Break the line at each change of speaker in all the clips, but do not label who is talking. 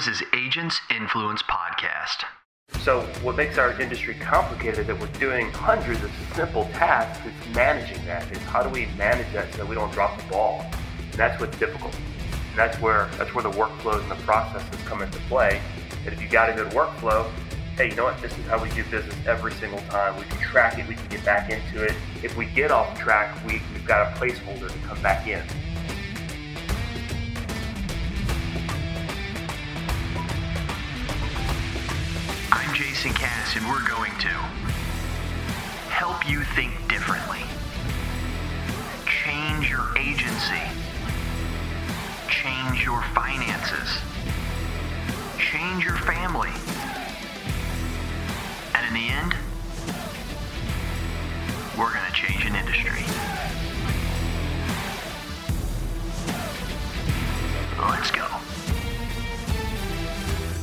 This is Agents Influence Podcast.
So, what makes our industry complicated is that we're doing hundreds of simple tasks. It's managing that. It's how do we manage that so that we don't drop the ball? And that's what's difficult. And that's where that's where the workflows and the processes come into play. And if you got a good workflow, hey, you know what? This is how we do business every single time. We can track it. We can get back into it. If we get off track, we, we've got a placeholder to come back in.
Jason Cass, and we're going to help you think differently, change your agency, change your finances, change your family, and in the end, we're going to change an industry. Let's go.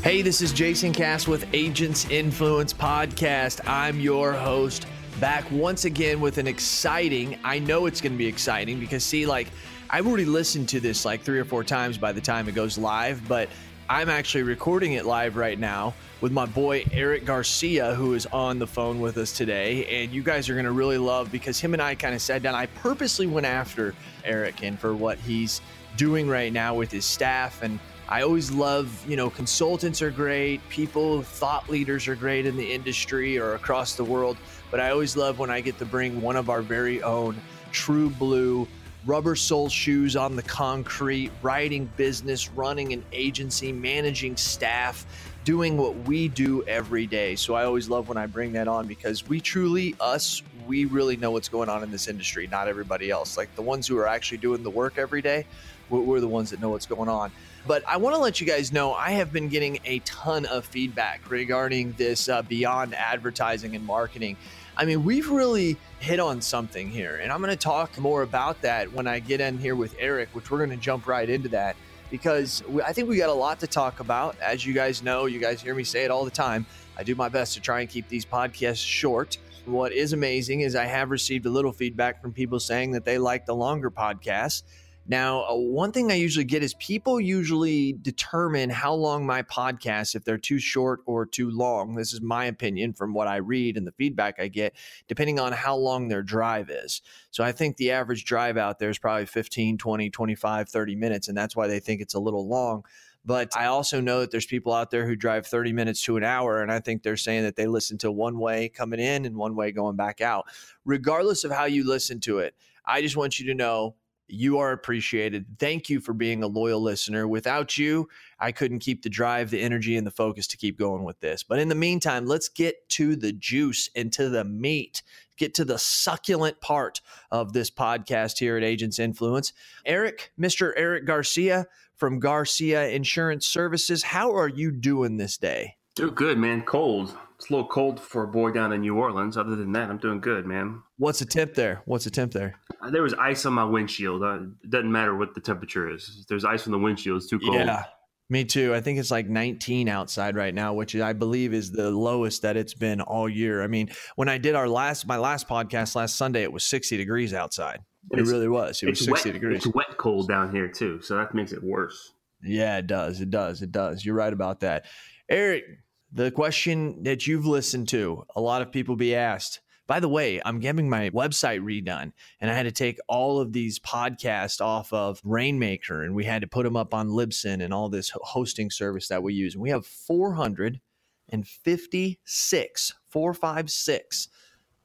Hey, this is Jason Cass with Agents Influence Podcast. I'm your host, back once again with an exciting, I know it's going to be exciting because, see, like, I've already listened to this like three or four times by the time it goes live, but I'm actually recording it live right now with my boy Eric Garcia, who is on the phone with us today. And you guys are going to really love because him and I kind of sat down. I purposely went after Eric and for what he's doing right now with his staff and I always love, you know, consultants are great, people, thought leaders are great in the industry or across the world, but I always love when I get to bring one of our very own true blue rubber sole shoes on the concrete, writing business, running an agency, managing staff, doing what we do every day. So I always love when I bring that on because we truly, us, we really know what's going on in this industry, not everybody else. Like the ones who are actually doing the work every day, we're the ones that know what's going on. But I want to let you guys know I have been getting a ton of feedback regarding this uh, beyond advertising and marketing. I mean, we've really hit on something here, and I'm going to talk more about that when I get in here with Eric, which we're going to jump right into that because I think we got a lot to talk about. As you guys know, you guys hear me say it all the time. I do my best to try and keep these podcasts short. What is amazing is I have received a little feedback from people saying that they like the longer podcasts. Now, uh, one thing I usually get is people usually determine how long my podcasts, if they're too short or too long. This is my opinion from what I read and the feedback I get, depending on how long their drive is. So I think the average drive out there is probably 15, 20, 25, 30 minutes, and that's why they think it's a little long. But I also know that there's people out there who drive 30 minutes to an hour, and I think they're saying that they listen to one way coming in and one way going back out. Regardless of how you listen to it, I just want you to know you are appreciated. Thank you for being a loyal listener. Without you, I couldn't keep the drive, the energy, and the focus to keep going with this. But in the meantime, let's get to the juice and to the meat, get to the succulent part of this podcast here at Agents Influence. Eric, Mr. Eric Garcia from Garcia Insurance Services, how are you doing this day?
Doing good, man. Cold. It's a little cold for a boy down in New Orleans. Other than that, I'm doing good, man.
What's the temp there? What's the temp there?
Uh, there was ice on my windshield. Uh, it doesn't matter what the temperature is. There's ice on the windshield. It's too cold.
Yeah, me too. I think it's like 19 outside right now, which I believe is the lowest that it's been all year. I mean, when I did our last my last podcast last Sunday, it was 60 degrees outside. It really was. It was 60
wet,
degrees.
It's wet cold down here too, so that makes it worse.
Yeah, it does. It does. It does. You're right about that. Eric, the question that you've listened to, a lot of people be asked. By the way, I'm getting my website redone and I had to take all of these podcasts off of Rainmaker and we had to put them up on Libsyn and all this hosting service that we use. And we have 456, 456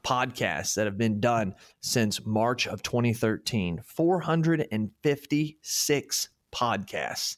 podcasts that have been done since March of 2013. 456 podcasts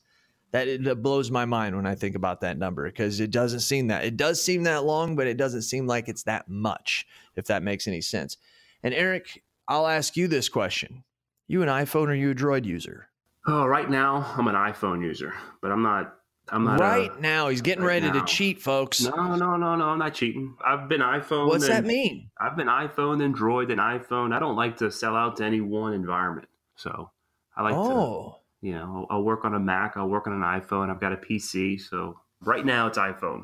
that, that blows my mind when I think about that number because it doesn't seem that it does seem that long, but it doesn't seem like it's that much, if that makes any sense. And Eric, I'll ask you this question: You an iPhone or you a Droid user?
Oh, right now I'm an iPhone user, but I'm not. I'm not
right a, now. He's getting right ready now. to cheat, folks.
No, no, no, no. I'm not cheating. I've been iPhone.
What's
and,
that mean?
I've been iPhone and Droid and iPhone. I don't like to sell out to any one environment, so I like
oh.
to you know, I'll, I'll work on a Mac, I'll work on an iPhone. I've got a PC, so right now it's iPhone.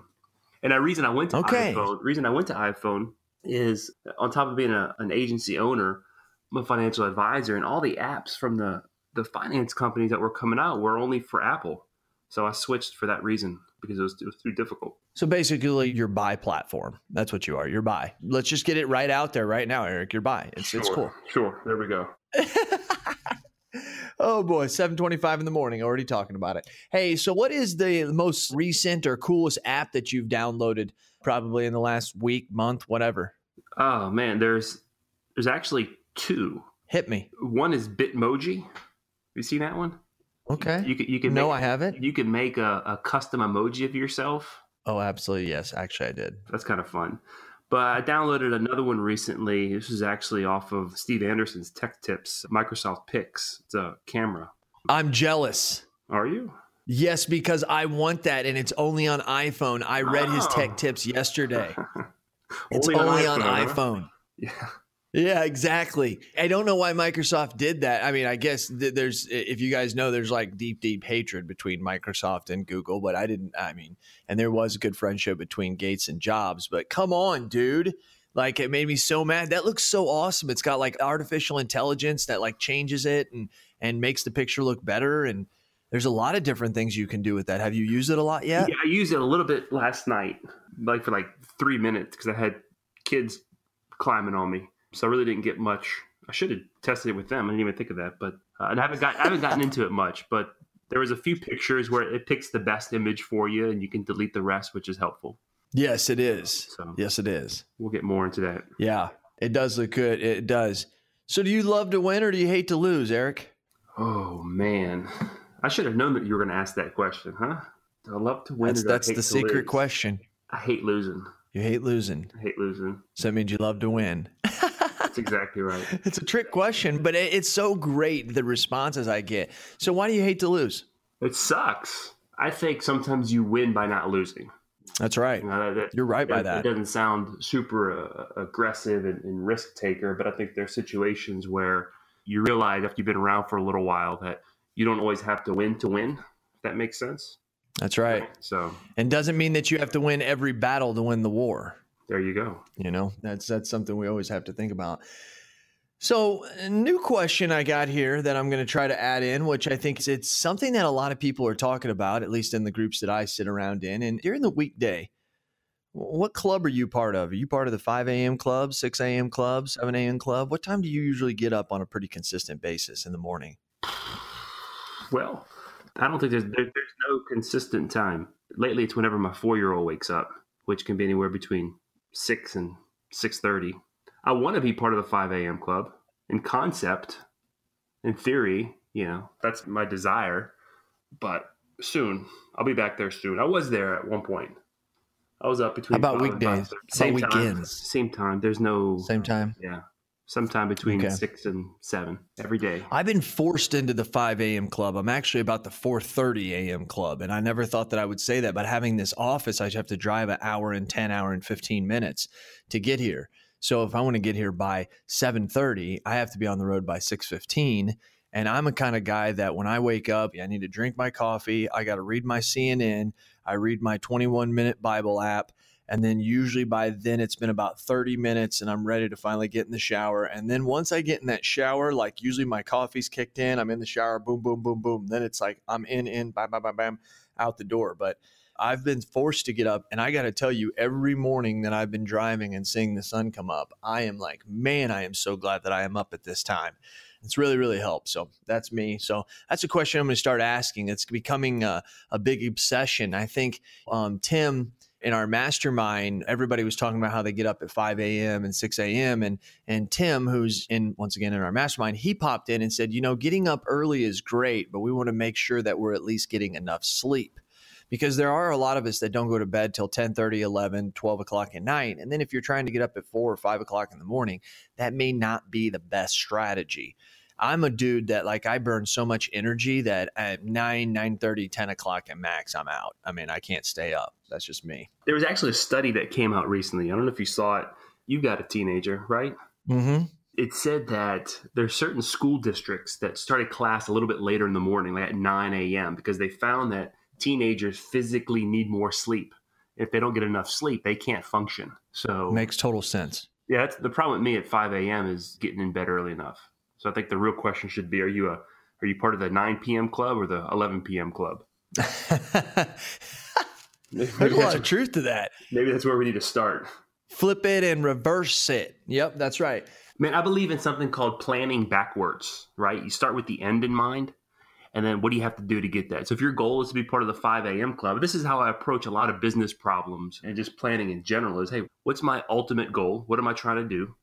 And the reason I went to
okay.
iPhone, reason I went to iPhone is on top of being a, an agency owner, I'm a financial advisor, and all the apps from the the finance companies that were coming out were only for Apple. So I switched for that reason because it was, it was too difficult.
So basically, you're buy platform. That's what you are. You're buy. Let's just get it right out there right now, Eric. You're buy. It's
sure,
it's cool.
Sure. There we go.
oh boy, 7:25 in the morning. Already talking about it. Hey, so what is the most recent or coolest app that you've downloaded? Probably in the last week, month, whatever.
Oh man, there's there's actually two.
Hit me.
One is Bitmoji. You seen that one?
Okay.
You can you can
no,
make,
I haven't.
You can make a, a custom emoji of yourself.
Oh, absolutely. Yes, actually, I did.
That's kind of fun. But I downloaded another one recently. This is actually off of Steve Anderson's Tech Tips, Microsoft Pix. It's a camera.
I'm jealous.
Are you?
Yes, because I want that, and it's only on iPhone. I read his
Oh.
tech tips yesterday. It's
Only
only,
on
on
iPhone, huh?
iPhone.
Yeah.
Yeah, exactly. I don't know why Microsoft did that. I mean, I guess th- there's, if you guys know, there's like deep, deep hatred between Microsoft and Google, but I didn't, I mean, and there was a good friendship between Gates and Jobs, but come on, dude. Like it made me so mad. That looks so awesome. It's got like artificial intelligence that like changes it and and makes the picture look better. And there's a lot of different things you can do with that. Have you used it a lot yet?
Yeah, I used it a little bit last night, like for like three minutes, because I had kids climbing on me. So I really didn't get much. I should have tested it with them. I didn't even think of that, but uh, and I haven't got I haven't gotten into it much. But there was a few pictures where it picks the best image for you, and you can delete the rest, which is helpful.
Yes, it is.
So
Yes, it is.
we'll get more into that.
Yeah, it does look good. It does. So, do you love to win or do you hate to lose, Eric?
Oh man, I should have known that you were going to ask that question, huh? Do I love to win?
That's
or do I
that's the secret
lose?
question.
I hate losing.
You hate losing,
I hate losing.
so that means you love to win.
That's exactly right.
it's a trick question, but it, it's so great the responses I get. So, why do you hate to lose?
It sucks. I think sometimes you win by not losing.
That's right.
You know, that-
You're right by that.
It doesn't sound super uh, aggressive and, and risk taker, but I think there are situations where you realize after you've been around for a little while that you don't always have to win to win. If that makes sense.
That's right.
So
And doesn't mean that you have to win every battle to win the war.
There you go.
You know, that's that's something we always have to think about. So, a new question I got here that I'm going to try to add in, which I think is it's something that a lot of people are talking about, at least in the groups that I sit around in. And during the weekday, what club are you part of? Are you part of the 5 a.m. club, 6 a.m. club, 7 a.m. club? What time do you usually get up on a pretty consistent basis in the morning?
Well, I don't think there's there, there's no consistent time. Lately, it's whenever my four year old wakes up, which can be anywhere between six and six thirty. I want to be part of the five a.m. club. In concept, in theory, you know that's my desire. But soon, I'll be back there soon. I was there at one point. I was up between.
How about weekdays?
5:30.
How about
Same time.
weekends?
Same time. There's no.
Same time?
Yeah, sometime between
Okay.
six and seven every day.
I've been forced into the 5 a.m. club. I'm actually about the 4:30 a.m. club, and I never thought that I would say that. But having this office, I have to drive an hour and 10 hour and 15 minutes to get here. So if I want to get here by 7:30, I have to be on the road by 6:15. And I'm a kind of guy that when I wake up, I need to drink my coffee. I got to read my CNN. I read my 21 minute Bible app. And then usually by then it's been about 30 minutes and I'm ready to finally get in the shower. And then once I get in that shower, like usually my coffee's kicked in, I'm in the shower, boom, boom, boom, boom. Then it's like I'm in, in, bam, bam, bam, bam, out the door. But I've been forced to get up. And I got to tell you, every morning that I've been driving and seeing the sun come up, I am like, man, I am so glad that I am up at this time. It's really, really helped. So that's me. So that's a question I'm going to start asking. It's becoming a, a big obsession. I think um, Tim in our mastermind, everybody was talking about how they get up at 5 a.m. and 6 a.m. And and Tim, who's in once again in our mastermind, he popped in and said, you know, getting up early is great, but we want to make sure that we're at least getting enough sleep. Because there are a lot of us that don't go to bed till 10 30, 11, 12 o'clock at night. And then if you're trying to get up at four or five o'clock in the morning, that may not be the best strategy. I'm a dude that like I burn so much energy that at 9, 9 10 o'clock at max, I'm out. I mean, I can't stay up. That's just me.
There was actually a study that came out recently. I don't know if you saw it. You got a teenager, right?
Mm-hmm.
It said that there's certain school districts that started class a little bit later in the morning, like at 9 a.m., because they found that teenagers physically need more sleep. If they don't get enough sleep, they can't function. So,
Makes total sense.
yeah, that's the problem with me at 5 a.m. is getting in bed early enough. So I think the real question should be: Are you a are you part of the 9 p.m. club or the 11 p.m. club?
There's a lot of truth to that.
Maybe that's where we need to start.
Flip it and reverse it. Yep, that's right.
Man, I believe in something called planning backwards, right? You start with the end in mind, and then what do you have to do to get that? So if your goal is to be part of the 5 a.m. club, this is how I approach a lot of business problems and just planning in general is, hey, what's my ultimate goal? What am I trying to do?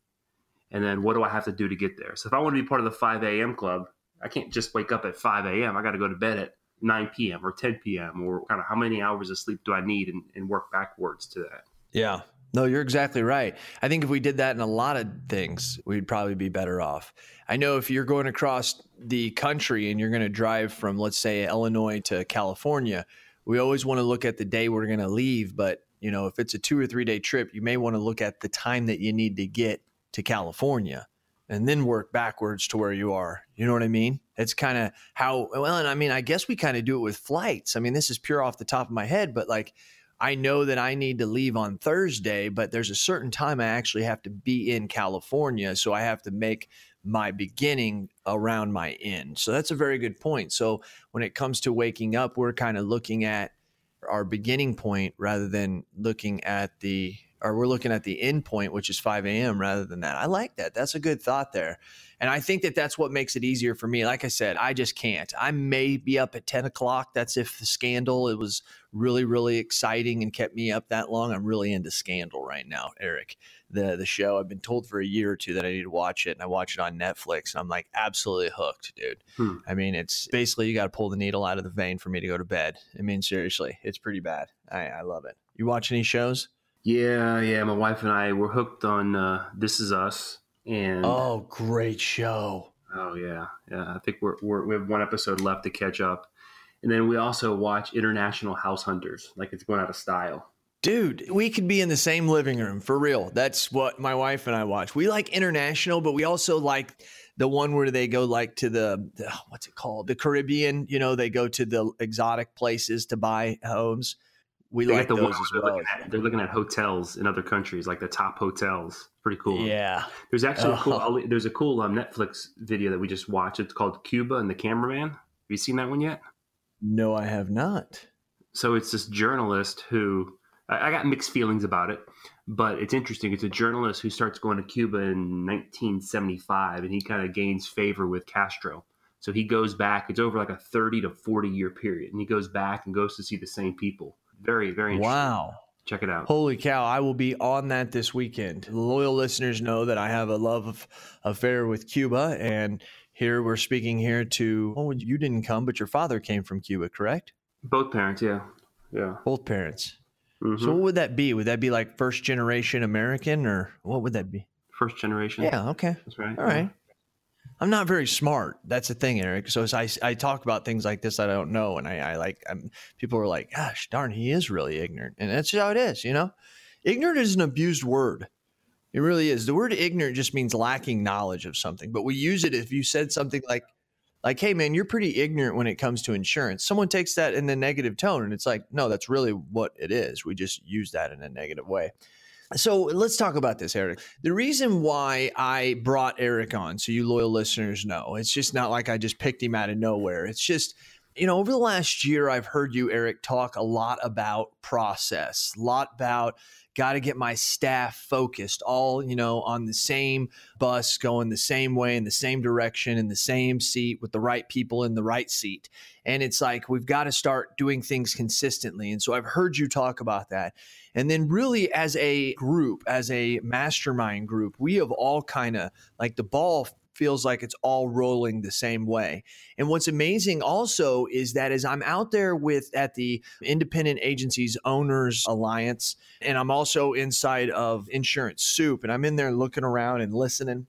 And then what do I have to do to get there? So if I want to be part of the 5 a.m. club, I can't just wake up at 5 a.m. I got to go to bed at 9 p.m. or 10 p.m. or kind of how many hours of sleep do I need and, and work backwards to that.
Yeah. No, you're exactly right. I think if we did that in a lot of things, we'd probably be better off. I know if you're going across the country and you're going to drive from, let's say, Illinois to California, we always want to look at the day we're going to leave. But, you know, if it's a two or three day trip, you may want to look at the time that you need to get to California and then work backwards to where you are. You know what I mean? It's kind of how, well, and I mean, I guess we kind of do it with flights. I mean, this is pure off the top of my head, but like, I know that I need to leave on Thursday, but there's a certain time I actually have to be in California. So I have to make my beginning around my end. So that's a very good point. So when it comes to waking up, we're kind of looking at our beginning point rather than looking at the or we're looking at the end point, which is 5 a.m. rather than that. I like that. That's a good thought there. And I think that that's what makes it easier for me. Like I said, I just can't. I may be up at 10 o'clock. That's if the scandal, it was really, really exciting and kept me up that long. I'm really into scandal right now, Eric. The the show. I've been told for a year or two that I need to watch it, and I watch it on Netflix. And I'm like absolutely hooked, dude. Hmm. I mean, it's basically you got to pull the needle out of the vein for me to go to bed. I mean, seriously, it's pretty bad. I, I love it. You watch any shows?
Yeah, yeah. My wife and I were hooked on uh, This Is Us, and
oh, great show.
Oh yeah, yeah. I think we're, we're we have one episode left to catch up, and then we also watch International House Hunters. Like it's going out of style.
Dude, we could be in the same living room for real. That's what my wife and I watch. We like international, but we also like the one where they go like to the, the what's it called? The Caribbean. You know, they go to the exotic places to buy homes we they like the those as
well. Looking at, they're looking at hotels in other countries, like the top hotels. Pretty cool.
Yeah.
There's actually oh. a cool. There's a cool um, Netflix video that we just watched. It's called Cuba and the Cameraman. Have you seen that one yet?
No, I have not.
So it's this journalist who I, I got mixed feelings about it, but it's interesting. It's a journalist who starts going to Cuba in 1975, and he kind of gains favor with Castro. So he goes back. It's over like a 30 to 40 year period, and he goes back and goes to see the same people very, very
Wow.
Check it out.
Holy cow. I will be on that this weekend. Loyal listeners know that I have a love affair with Cuba. And here we're speaking here to, oh, you didn't come, but your father came from Cuba, correct?
Both parents, yeah. Yeah.
Both parents. Mm-hmm. So what would that be? Would that be like first generation American or what would that be?
First generation.
Yeah. Okay.
That's right.
All right. I'm not very smart. That's the thing, Eric. So as I, I talk about things like this, I don't know, and I, I like I'm, people are like, "Gosh, darn, he is really ignorant," and that's how it is. You know, ignorant is an abused word. It really is. The word ignorant just means lacking knowledge of something, but we use it if you said something like, like, "Hey, man, you're pretty ignorant when it comes to insurance." Someone takes that in a negative tone, and it's like, no, that's really what it is. We just use that in a negative way. So let's talk about this, Eric. The reason why I brought Eric on, so you loyal listeners know, it's just not like I just picked him out of nowhere. It's just, you know, over the last year, I've heard you, Eric, talk a lot about process, a lot about got to get my staff focused all you know on the same bus going the same way in the same direction in the same seat with the right people in the right seat. And it's like we've got to start doing things consistently. And so i've heard you talk about that. And then really as a group as a mastermind group we have all kind of like the ball feels like it's all rolling the same way. And what's amazing also is that as I'm out there with at the Independent Agencies Owners Alliance, and I'm also inside of Insurance Soup, and I'm in there looking around and listening.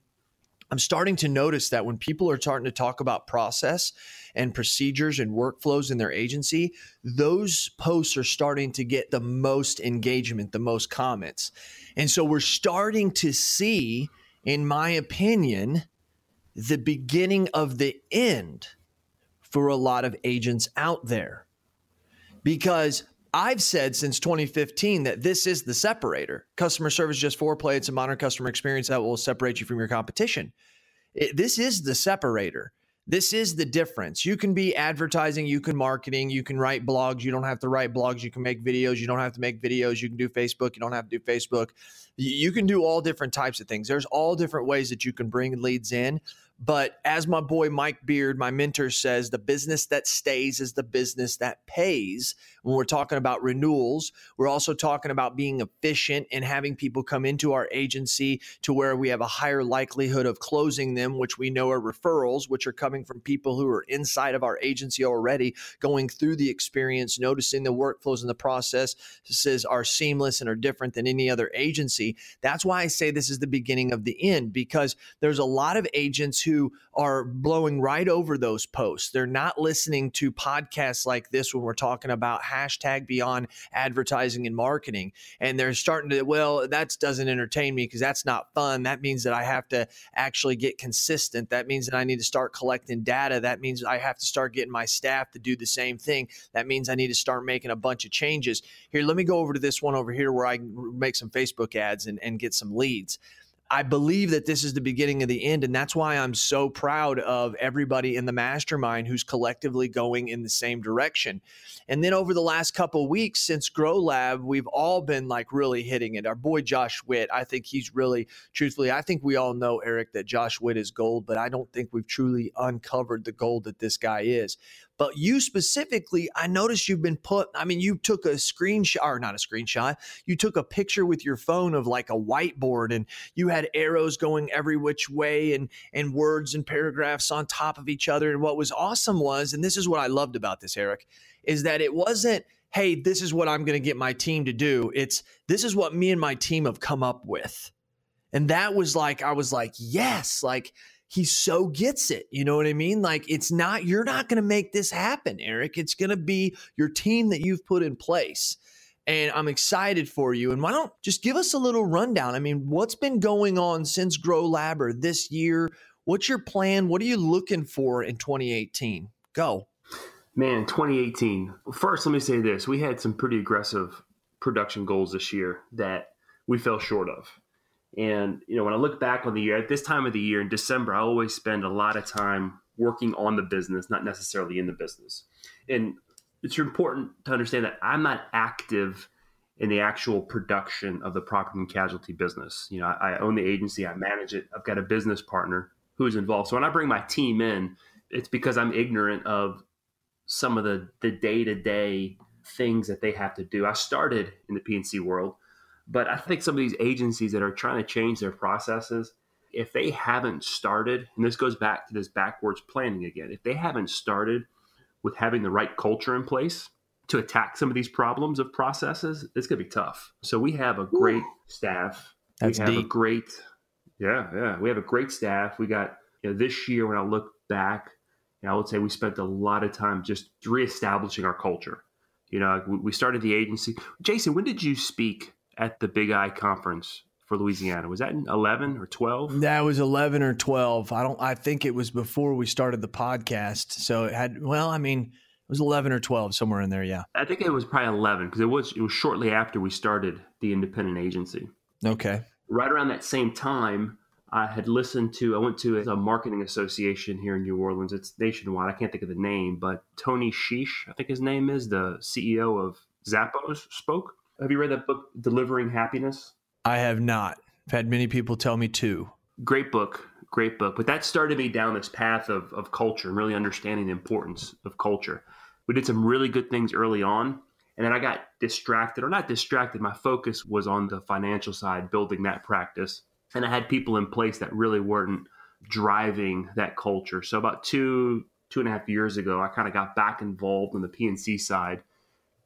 I'm starting to notice that when people are starting to talk about process and procedures and workflows in their agency, those posts are starting to get the most engagement, the most comments. And so we're starting to see, in my opinion, the beginning of the end for a lot of agents out there. Because I've said since 2015 that this is the separator. Customer service just foreplay. It's a modern customer experience that will separate you from your competition. It, this is the separator. this is the difference. You can be advertising, you can marketing, you can write blogs. You don't have to write blogs. You can make videos. You don't have to make videos. You can do Facebook. You don't have to do Facebook. You can do all different types of things. There's all different ways that you can bring leads in. But as my boy Mike Beard, my mentor, says, the business that stays is the business that pays. When we're talking about renewals, we're also talking about being efficient and having people come into our agency to where we have a higher likelihood of closing them, which we know are referrals, which are coming from people who are inside of our agency already, going through the experience, noticing the workflows and the processes are seamless and are different than any other agency. That's why I say this is the beginning of the end because there's a lot of agents who are blowing right over those posts. They're not listening to podcasts like this when we're talking about hashtag beyond advertising and marketing. And they're starting to, well, that doesn't entertain me because that's not fun. That means that I have to actually get consistent. That means that I need to start collecting data. That means I have to start getting my staff to do the same thing. That means I need to start making a bunch of changes. Here, let me go over to this one over here where I make some Facebook ads and, and get some leads. I believe that this is the beginning of the end. And that's why I'm so proud of everybody in the mastermind who's collectively going in the same direction. And then over the last couple weeks since Grow Lab, we've all been like really hitting it. Our boy Josh Witt, I think he's really, truthfully, I think we all know, Eric, that Josh Witt is gold, but I don't think we've truly uncovered the gold that this guy is. But you specifically, I noticed you've been put, I mean, you took a screenshot, or not a screenshot, you took a picture with your phone of like a whiteboard and you had arrows going every which way and, and words and paragraphs on top of each other. And what was awesome was, and this is what I loved about this, Eric, is that it wasn't, hey, this is what I'm going to get my team to do. It's this is what me and my team have come up with. And that was like, I was like, yes, like, he so gets it. You know what I mean? Like it's not, you're not going to make this happen, Eric. It's going to be your team that you've put in place. And I'm excited for you. And why don't just give us a little rundown? I mean, what's been going on since Grow Lab or this year? What's your plan? What are you looking for in 2018? Go.
Man, 2018. First, let me say this. We had some pretty aggressive production goals this year that we fell short of. And you know, when I look back on the year, at this time of the year in December, I always spend a lot of time working on the business, not necessarily in the business. And it's important to understand that I'm not active in the actual production of the property and casualty business. You know, I, I own the agency, I manage it. I've got a business partner who is involved. So when I bring my team in, it's because I'm ignorant of some of the the day to day things that they have to do. I started in the P&C world but I think some of these agencies that are trying to change their processes, if they haven't started, and this goes back to this backwards planning again, if they haven't started with having the right culture in place to attack some of these problems of processes, it's going to be tough. So we have a great Ooh. staff.
That's
we have
deep.
a great, yeah, yeah. We have a great staff. We got, you know, this year when I look back, you know, I would say we spent a lot of time just reestablishing our culture. You know, we started the agency. Jason, when did you speak at the Big I conference for Louisiana. Was that in 11 or 12?
That was 11 or 12. I don't I think it was before we started the podcast. So it had well, I mean, it was 11 or 12 somewhere in there, yeah.
I think it was probably 11 because it was it was shortly after we started the independent agency.
Okay.
Right around that same time, I had listened to I went to a marketing association here in New Orleans. It's nationwide. I can't think of the name, but Tony Sheesh, I think his name is, the CEO of Zappos spoke have you read that book, Delivering Happiness?
I have not. I've had many people tell me to.
Great book, great book. But that started me down this path of, of culture and really understanding the importance of culture. We did some really good things early on. And then I got distracted, or not distracted. My focus was on the financial side, building that practice. And I had people in place that really weren't driving that culture. So about two, two and a half years ago, I kind of got back involved in the P&C side,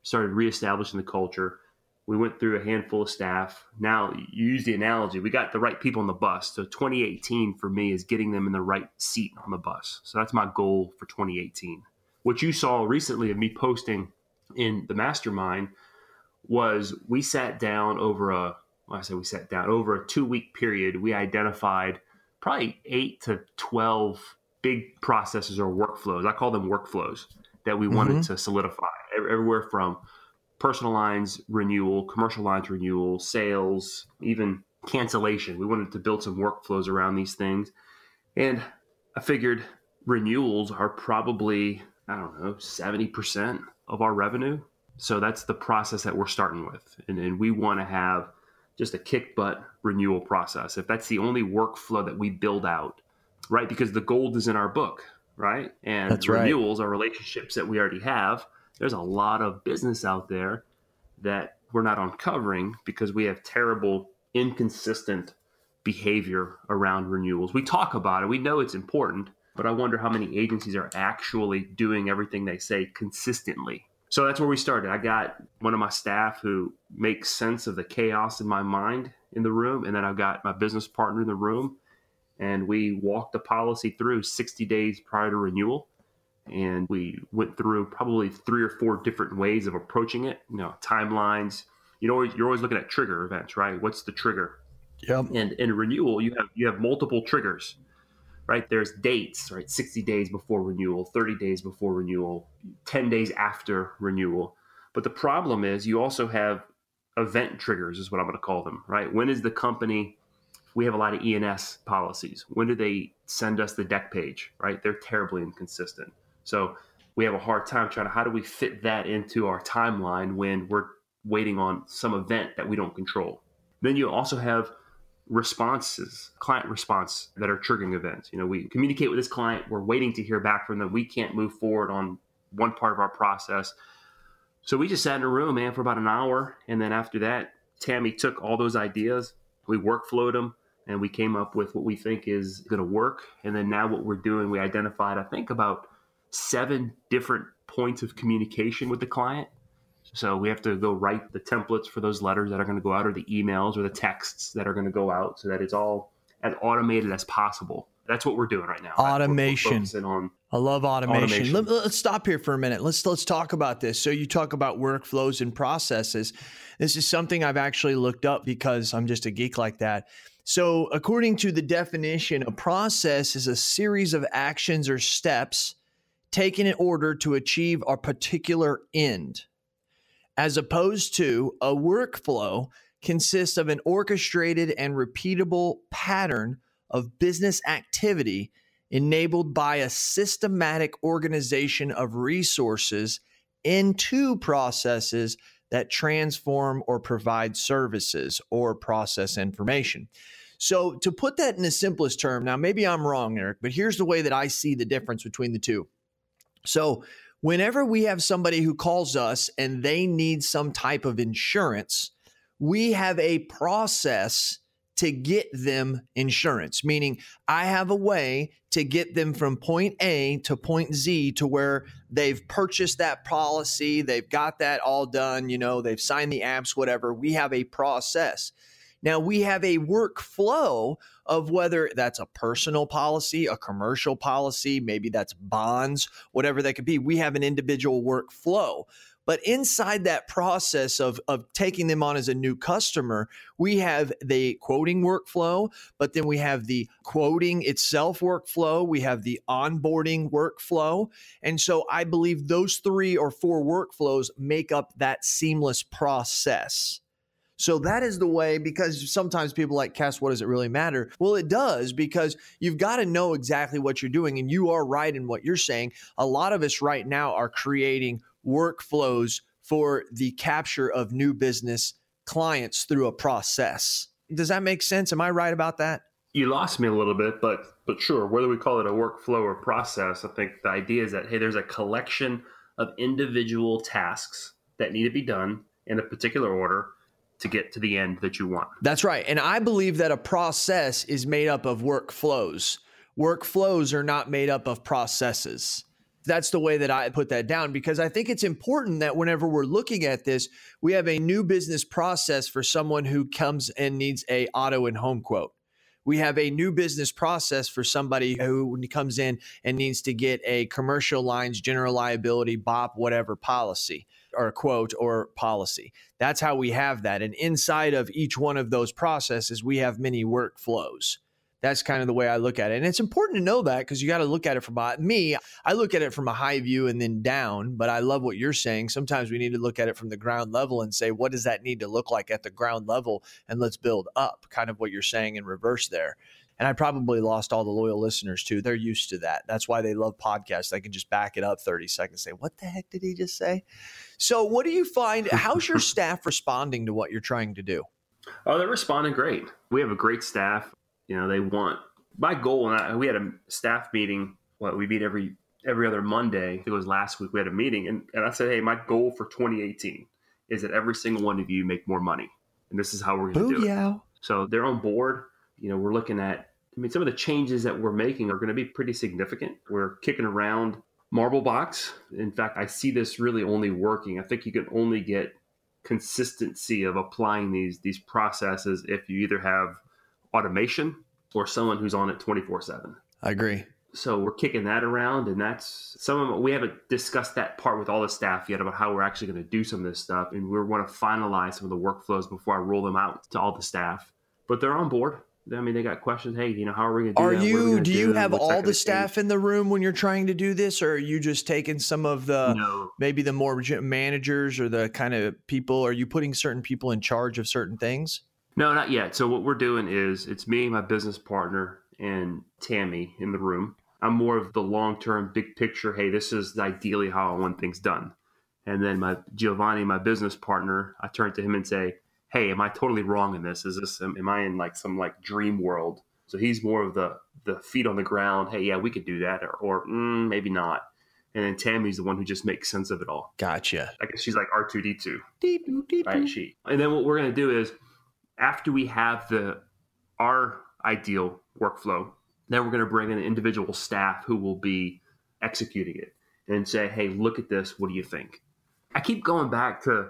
started reestablishing the culture we went through a handful of staff. Now, you use the analogy, we got the right people on the bus. So 2018 for me is getting them in the right seat on the bus. So that's my goal for 2018. What you saw recently of me posting in the mastermind was we sat down over a well, I say we sat down over a two week period. We identified probably eight to 12 big processes or workflows. I call them workflows that we wanted mm-hmm. to solidify everywhere from personal lines renewal, commercial lines renewal, sales, even cancellation. We wanted to build some workflows around these things. And I figured renewals are probably, I don't know, 70% of our revenue. So that's the process that we're starting with. And, and we want to have just a kick butt renewal process. If that's the only workflow that we build out, right? Because the gold is in our book, right? And
that's renewals
right. are relationships that we already have. There's a lot of business out there that we're not uncovering because we have terrible, inconsistent behavior around renewals. We talk about it, we know it's important, but I wonder how many agencies are actually doing everything they say consistently. So that's where we started. I got one of my staff who makes sense of the chaos in my mind in the room, and then I've got my business partner in the room, and we walked the policy through 60 days prior to renewal. And we went through probably three or four different ways of approaching it. You know, timelines. You know, you're always looking at trigger events, right? What's the trigger?
Yep.
And in renewal, you have you have multiple triggers, right? There's dates, right? 60 days before renewal, 30 days before renewal, 10 days after renewal. But the problem is you also have event triggers, is what I'm going to call them, right? When is the company? We have a lot of E&S policies. When do they send us the dec page, right? They're terribly inconsistent. So we have a hard time trying to how do we fit that into our timeline when we're waiting on some event that we don't control. Then you also have responses, client response that are triggering events. You know, we communicate with this client, we're waiting to hear back from them. We can't move forward on one part of our process. So we just sat in a room, man, for about an hour. And then after that, Tammy took all those ideas, we workflowed them, and we came up with what we think is going to work. And then now what we're doing, we identified, I think, about seven different points of communication with the client so we have to go write the templates for those letters that are going to go out, or the emails, or the texts that are going to go out, so that it's all as automated as possible. That's what we're doing right now.
Automation.
on
I love automation. automation. Let, us stop here for a minute. Let's let's talk about this. So you talk about workflows and processes. This is something I've actually looked up because I'm just a geek like that. So according to the definition, a process is a series of actions or steps taken in order to achieve a particular end as opposed to a workflow consists of an orchestrated and repeatable pattern of business activity enabled by a systematic organization of resources into processes that transform or provide services or process information. So, to put that in the simplest term, now maybe I'm wrong, Eric, but here's the way that I see the difference between the two. So, whenever we have somebody who calls us and they need some type of insurance, we have a process to get them insurance, meaning I have a way to get them from point A to point Z to where they've purchased that policy, they've got that all done, you know, they've signed the apps, whatever. We have a process. Now we have a workflow of whether that's a personal policy, a commercial policy, maybe that's bonds, whatever that could be. We have an individual workflow. But inside that process of, of taking them on as a new customer, we have the quoting workflow, but then we have the quoting itself workflow, we have the onboarding workflow. And so I believe those three or four workflows make up that seamless process. So that is the way because sometimes people like, Cass, what does it really matter? Well, it does because you've got to know exactly what you're doing. And you are right in what you're saying. A lot of us right now are creating workflows for the capture of new business clients through a process. Does that make sense? Am I right about that?
You lost me a little bit, but but sure, whether we call it a workflow or process, I think the idea is that hey, there's a collection of individual tasks that need to be done in a particular order to get to the end that you want.
That's right. And I believe that a process is made up of workflows. Workflows are not made up of processes. That's the way that I put that down because I think it's important that whenever we're looking at this, we have a new business process for someone who comes and needs a auto and home quote. We have a new business process for somebody who comes in and needs to get a commercial lines, general liability, BOP, whatever policy or quote or policy. That's how we have that. And inside of each one of those processes, we have many workflows. That's kind of the way I look at it. And it's important to know that because you got to look at it from a, me. I look at it from a high view and then down, but I love what you're saying. Sometimes we need to look at it from the ground level and say, what does that need to look like at the ground level? And let's build up, kind of what you're saying in reverse there. And I probably lost all the loyal listeners too. They're used to that. That's why they love podcasts. They can just back it up 30 seconds say, What the heck did he just say? So, what do you find? How's your staff responding to what you're trying to do?
Oh, they're responding great. We have a great staff. You know, they want my goal, and I, we had a staff meeting. What we meet every every other Monday. It was last week. We had a meeting, and, and I said, "Hey, my goal for 2018 is that every single one of you make more money, and this is how we're going to do it." So they're on board. You know, we're looking at. I mean, some of the changes that we're making are going to be pretty significant. We're kicking around MarbleBox. In fact, I see this really only working. I think you can only get consistency of applying these these processes if you either have automation or someone who's on it 24 7
i agree
so we're kicking that around and that's some of we haven't discussed that part with all the staff yet about how we're actually going to do some of this stuff and we want to finalize some of the workflows before i roll them out to all the staff but they're on board I mean, they got questions. Hey, you know, how are we going to do
are
that?
you?
do
you have all the staff in the room when you're trying to do this, or are you just taking some of the
no.
maybe the more managers or the kind of people? Are you putting certain people in charge of certain things?
No, not yet. So what we're doing is it's me, my business partner, and Tammy in the room. I'm more of the long term, big picture. Hey, this is ideally how I want things done. And then my Giovanni, my business partner, I turn to him and say, hey, am I totally wrong in this? Is this am I in like some like dream world? So he's more of the the feet on the ground. Hey, yeah, we could do that, or, or mm, maybe not. And then Tammy's the one who just makes sense of it all.
Gotcha.
I guess she's like R two D two. Right. She. And then what we're gonna do is after we have the our ideal workflow, then we're gonna bring in individual staff who will be executing it and say, hey, look at this. What do you think? I keep going back to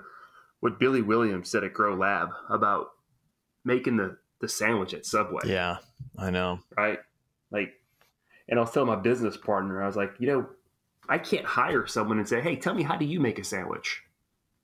what Billy Williams said at Grow Lab about making the the sandwich at Subway.
Yeah, I know.
Right? Like, and I was telling my business partner, I was like, you know, I can't hire someone and say, hey, tell me how do you make a sandwich?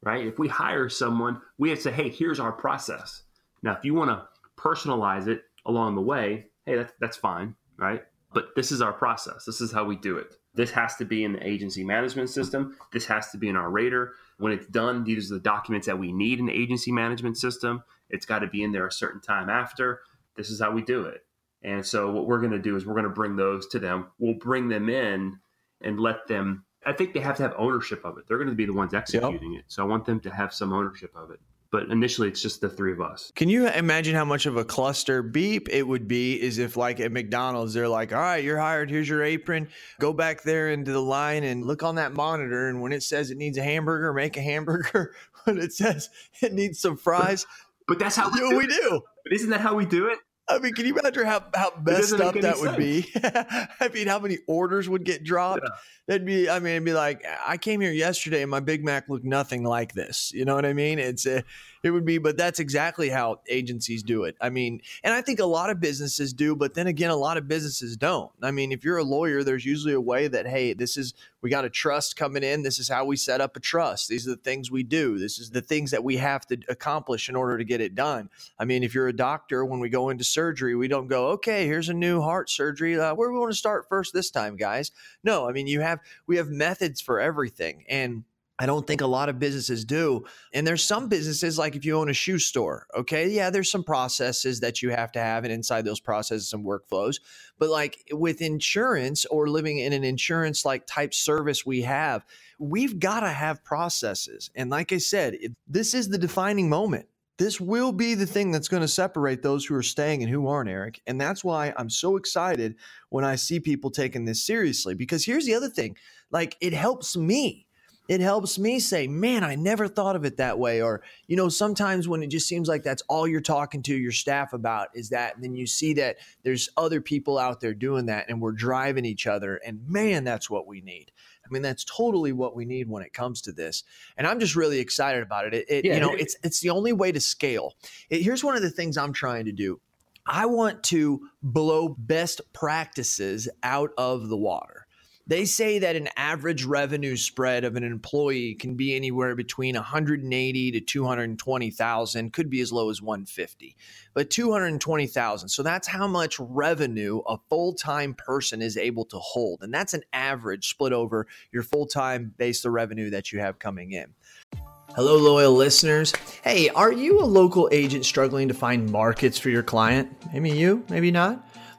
Right? If we hire someone, we have to say, hey, here's our process. Now, if you want to personalize it along the way, hey, that's that's fine, right? But this is our process. This is how we do it. This has to be in the agency management system. This has to be in our rater. When it's done, these are the documents that we need in the agency management system. It's got to be in there a certain time after. This is how we do it. And so what we're going to do is we're going to bring those to them. We'll bring them in and let them I think they have to have ownership of it. They're going to be the ones executing yep. it. So I want them to have some ownership of it but initially it's just the three of us.
Can you imagine how much of a cluster beep it would be is if like at McDonald's they're like, "All right, you're hired. Here's your apron. Go back there into the line and look on that monitor and when it says it needs a hamburger, make a hamburger. when it says it needs some fries,
but, that's how we do,
we do.
But isn't that how we do it?
I mean, can you imagine how, how messed up that sense. would be? I mean, how many orders would get dropped? Yeah. That'd be, I mean, it'd be like, I came here yesterday and my Big Mac looked nothing like this. You know what I mean? It's a, it would be, but that's exactly how agencies do it. I mean, and I think a lot of businesses do, but then again, a lot of businesses don't. I mean, if you're a lawyer, there's usually a way that, hey, this is, we got a trust coming in. This is how we set up a trust. These are the things we do. This is the things that we have to accomplish in order to get it done. I mean, if you're a doctor, when we go into surgery, we don't go, okay, here's a new heart surgery. Uh, where do we want to start first this time, guys? No, I mean, you have, we have methods for everything. And I don't think a lot of businesses do. And there's some businesses, like if you own a shoe store, okay, yeah, there's some processes that you have to have, and inside those processes, some workflows. But like with insurance or living in an insurance like type service we have, we've got to have processes. And like I said, it, this is the defining moment. This will be the thing that's going to separate those who are staying and who aren't, Eric. And that's why I'm so excited when I see people taking this seriously. Because here's the other thing like, it helps me it helps me say, man, I never thought of it that way. Or, you know, sometimes when it just seems like that's all you're talking to your staff about is that, and then you see that there's other people out there doing that and we're driving each other. And man, that's what we need. I mean, that's totally what we need when it comes to this. And I'm just really excited about it. It, it yeah, you know, it's it's the only way to scale. It, here's one of the things I'm trying to do. I want to blow best practices out of the water. They say that an average revenue spread of an employee can be anywhere between 180 to 220,000, could be as low as 150, but 220,000. So that's how much revenue a full-time person is able to hold. And that's an average split over your full-time base of revenue that you have coming in. Hello, loyal listeners. Hey, are you a local agent struggling to find markets for your client? Maybe you, maybe not.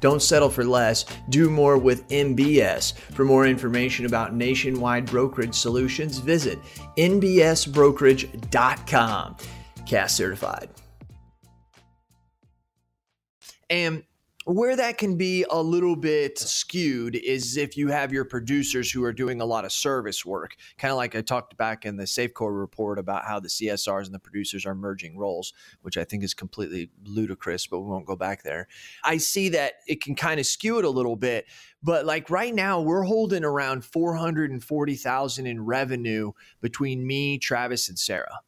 Don't settle for less. Do more with NBS. For more information about nationwide brokerage solutions, visit nbsbrokerage.com. Cass certified. And where that can be a little bit skewed is if you have your producers who are doing a lot of service work, kind of like I talked back in the Safecore report about how the CSRs and the producers are merging roles, which I think is completely ludicrous, but we won't go back there. I see that it can kind of skew it a little bit, but like right now we're holding around 440,000 in revenue between me, Travis and Sarah.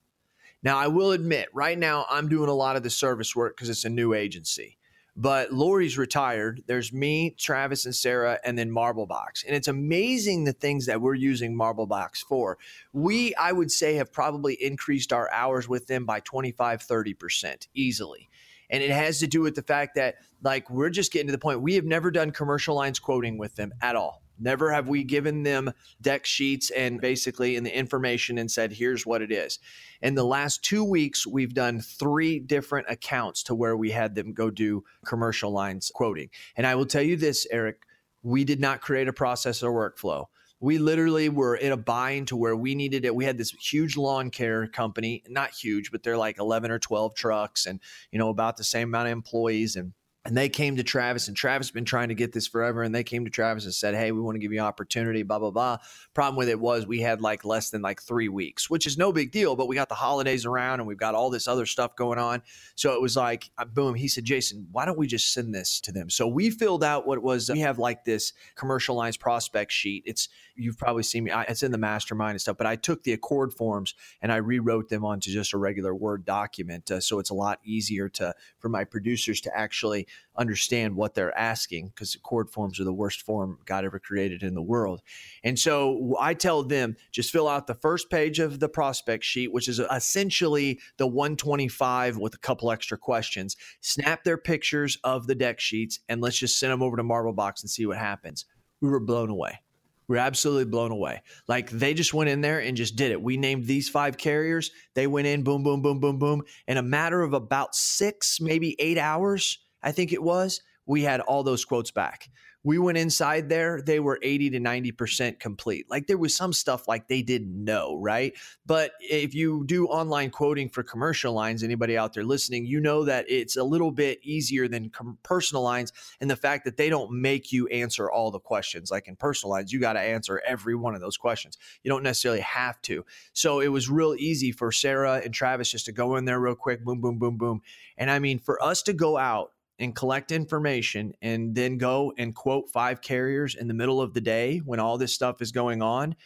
Now, I will admit, right now I'm doing a lot of the service work because it's a new agency but Lori's retired. There's me, Travis, and Sarah, and then MarbleBox. And it's amazing the things that we're using MarbleBox for. We, I would say, have probably increased our hours with them by 25, 30% easily. And it has to do with the fact that, like, we're just getting to the point. We have never done commercial lines quoting with them at all. Never have we given them dec sheets and basically in the information and said, here's what it is. In the last two weeks, we've done three different accounts to where we had them go do commercial lines quoting. And I will tell you this, Eric, we did not create a process or workflow. We literally were in a bind to where we needed it. We had this huge lawn care company, not huge, but they're like 11 or 12 trucks and, you know, about the same amount of employees. And and they came to Travis, and Travis has been trying to get this forever. And they came to Travis and said, Hey, we want to give you opportunity, blah, blah, blah. Problem with it was we had like less than like three weeks, which is no big deal, but we got the holidays around and we've got all this other stuff going on. So it was like, uh, boom, he said, Jason, why don't we just send this to them? So we filled out what was. We have like this commercialized prospect sheet. It's, you've probably seen me, it's in the mastermind and stuff, but I took the ACORD forms and I rewrote them onto just a regular Word document. Uh, so it's a lot easier to, for my producers to actually understand what they're asking because ACORD forms are the worst form God ever created in the world. And so I tell them just fill out the first page of the prospect sheet, which is essentially the 125 with a couple extra questions. Snap their pictures of the dec sheets and let's just send them over to MarbleBox and see what happens. We were blown away. We we're absolutely blown away. Like they just went in there and just did it. We named these five carriers. They went in, boom, boom, boom, boom, boom. In a matter of about six, maybe eight hours, I think it was, we had all those quotes back. We went inside there, they were 80 to 90% complete. Like there was some stuff like they didn't know, right? But if you do online quoting for commercial lines, anybody out there listening, you know that it's a little bit easier than com- personal lines and the fact that they don't make you answer all the questions. Like in personal lines, you got to answer every one of those questions. You don't necessarily have to. So it was real easy for Sarah and Travis just to go in there real quick, boom, boom, boom, boom. And I mean, for us to go out and collect information and then go and quote five carriers in the middle of the day when all this stuff is going on,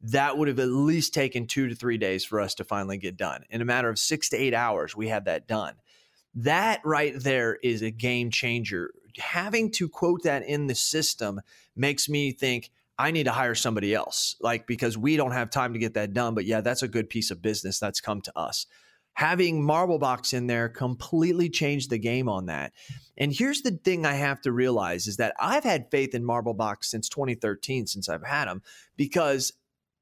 that would have at least taken two to three days for us to finally get done. In a matter of six to eight hours, we had that done. That right there is a game changer. Having to quote that in the system makes me think, I need to hire somebody else, like because we don't have time to get that done. But yeah, that's a good piece of business that's come to us having MarbleBox in there completely changed the game on that. And here's the thing I have to realize is that I've had faith in MarbleBox since 2013, since I've had them, because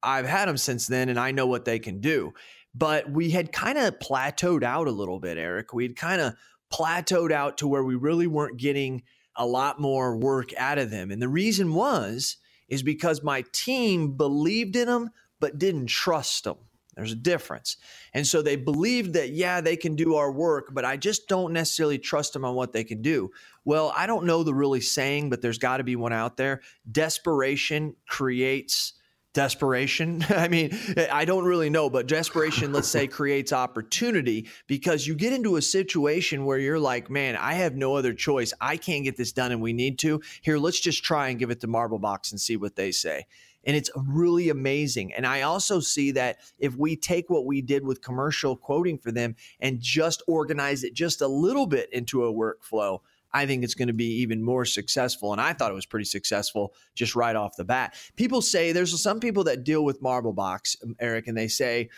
I've had them since then and I know what they can do. But we had kind of plateaued out a little bit, Eric. We'd kind of plateaued out to where we really weren't getting a lot more work out of them. And the reason was, is because my team believed in them, but didn't trust them. There's a difference. And so they believed that, yeah, they can do our work, but I just don't necessarily trust them on what they can do. Well, I don't know the really saying, but there's got to be one out there. Desperation creates desperation. I mean, I don't really know, but desperation, let's say, creates opportunity because you get into a situation where you're like, man, I have no other choice. I can't get this done and we need to. Here, let's just try and give it to MarbleBox and see what they say. And it's really amazing. And I also see that if we take what we did with commercial quoting for them and just organize it just a little bit into a workflow, I think it's going to be even more successful. And I thought it was pretty successful just right off the bat. People say there's some people that deal with MarbleBox, um, Eric, and they say,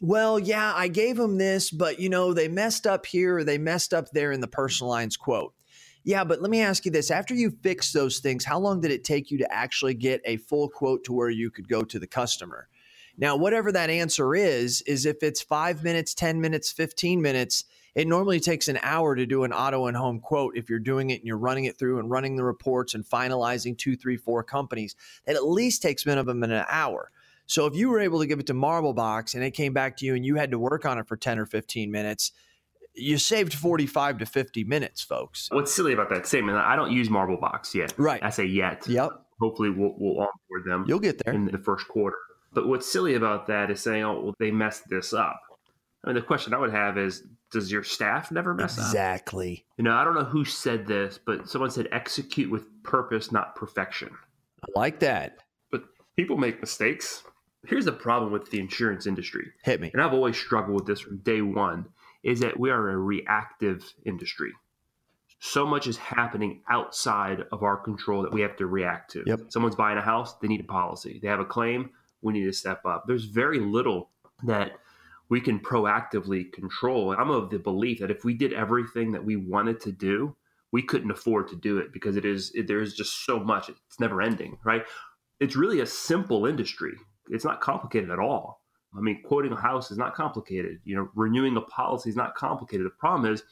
well, yeah, I gave them this, but you know, they messed up here or they messed up there in the personal lines quote. Yeah, but let me ask you this. After you fix those things, how long did it take you to actually get a full quote to where you could go to the customer? Now, whatever that answer is, is if it's five minutes, 10 minutes, 15 minutes, it normally takes an hour to do an auto and home quote if you're doing it and you're running it through and running the reports and finalizing two, three, four companies. It at least takes minimum an hour. So if you were able to give it to MarbleBox and it came back to you and you had to work on it for 10 or 15 minutes, you saved 45 to 50 minutes, folks.
What's silly about that statement? I don't use MarbleBox yet.
Right.
I say yet.
Yep.
Hopefully, we'll, we'll onboard them.
You'll get there
in the first quarter. But what's silly about that is saying, "Oh, well, they messed this up." I mean, the question I would have is, does your staff never mess
exactly.
up?
Exactly.
You know, I don't know who said this, but someone said, "Execute with purpose, not perfection."
I like that.
But people make mistakes. Here's the problem with the insurance industry.
Hit me.
And I've always struggled with this from day one is that we are a reactive industry. So much is happening outside of our control that we have to react to.
Yep.
Someone's buying a house, they need a policy. They have a claim, we need to step up. There's very little that we can proactively control. I'm of the belief that if we did everything that we wanted to do, we couldn't afford to do it because it is it, there's just so much. It's never ending, right? It's really a simple industry. It's not complicated at all. I mean, quoting a house is not complicated. You know, renewing a policy is not complicated. The problem is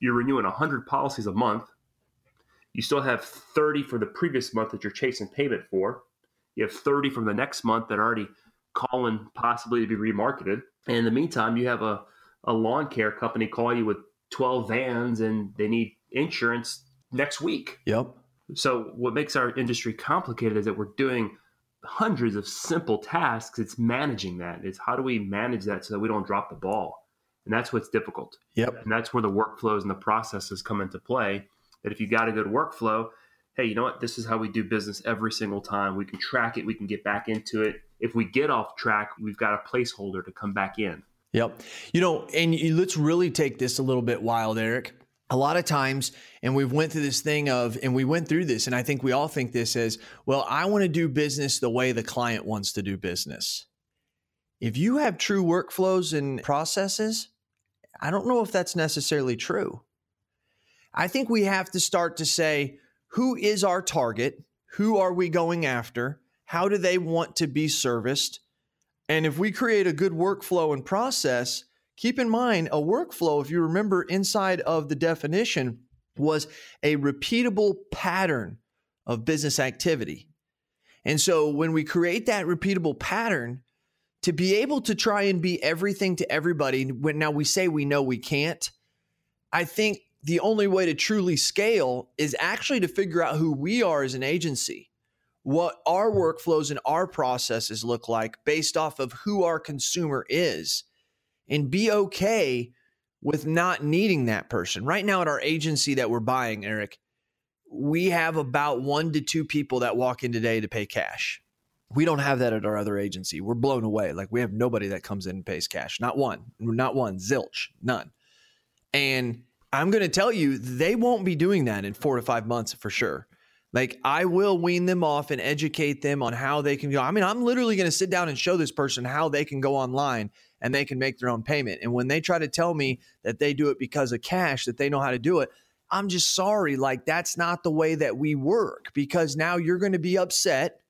you're renewing 100 policies a month. You still have 30 for the previous month that you're chasing payment for. You have 30 from the next month that are already calling possibly to be remarketed. And in the meantime, you have a, a lawn care company call you with 12 vans and they need insurance next week.
Yep.
So, what makes our industry complicated is that we're doing hundreds of simple tasks. It's managing that. It's how do we manage that so that we don't drop the ball? And that's what's difficult.
Yep.
And that's where the workflows and the processes come into play. That if you got a good workflow, hey, you know what? This is how we do business every single time. We can track it, we can get back into it. If we get off track, we've got a placeholder to come back in.
Yep. You know, and let's really take this a little bit wild, Eric a lot of times and we've went through this thing of and we went through this and i think we all think this as well i want to do business the way the client wants to do business. If you have true workflows and processes i don't know if that's necessarily true. I think we have to start to say who is our target? Who are we going after? How do they want to be serviced? And if we create a good workflow and process Keep in mind, a workflow, if you remember inside of the definition, was a repeatable pattern of business activity. And so when we create that repeatable pattern, to be able to try and be everything to everybody, when now we say we know we can't, I think the only way to truly scale is actually to figure out who we are as an agency, what our workflows and our processes look like based off of who our consumer is and be okay with not needing that person. Right now at our agency that we're buying, Eric, we have about one to two people that walk in today to pay cash. We don't have that at our other agency. We're blown away. Like we have nobody that comes in and pays cash. Not one, not one, zilch, none. And I'm going to tell you, they won't be doing that in four to five months for sure. Like I will wean them off and educate them on how they can go. I mean, I'm literally going to sit down and show this person how they can go online and they can make their own payment. And when they try to tell me that they do it because of cash, that they know how to do it, I'm just sorry. Like, that's not the way that we work because now you're going to be upset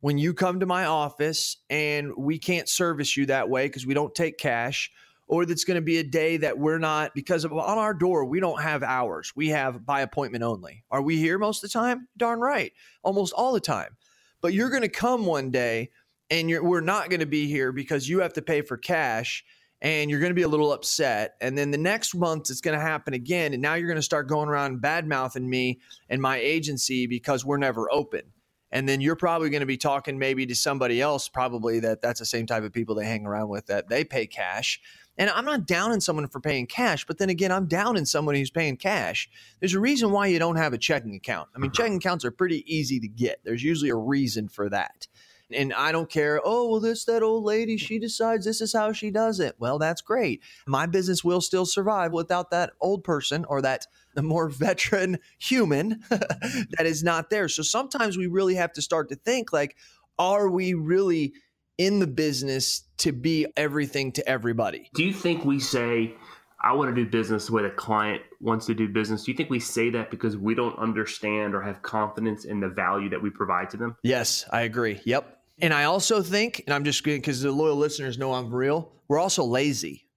when you come to my office and we can't service you that way because we don't take cash. Or that's going to be a day that we're not because of, on our door we don't have hours. We have by appointment only. Are we here most of the time? Darn right, almost all the time. But you're going to come one day and we're not going to be here because you have to pay for cash and you're going to be a little upset. And then the next month it's going to happen again. And now you're going to start going around bad mouthing me and my agency because we're never open. And then you're probably going to be talking maybe to somebody else, probably that that's the same type of people they hang around with that they pay cash. And I'm not down in someone for paying cash, but then again, I'm down in someone who's paying cash. There's a reason why you don't have a checking account. I mean, checking accounts are pretty easy to get. There's usually a reason for that. And I don't care, oh, well, this, that old lady, she decides this is how she does it. Well, that's great. My business will still survive without that old person or that the more veteran human that is not there. So sometimes we really have to start to think like, are we really in the business to be everything to everybody.
Do you think we say, I want to do business the way the client wants to do business? Do you think we say that because we don't understand or have confidence in the value that we provide to them?
Yes, I agree. Yep. And I also think, and I'm just because the loyal listeners know I'm real, we're also lazy.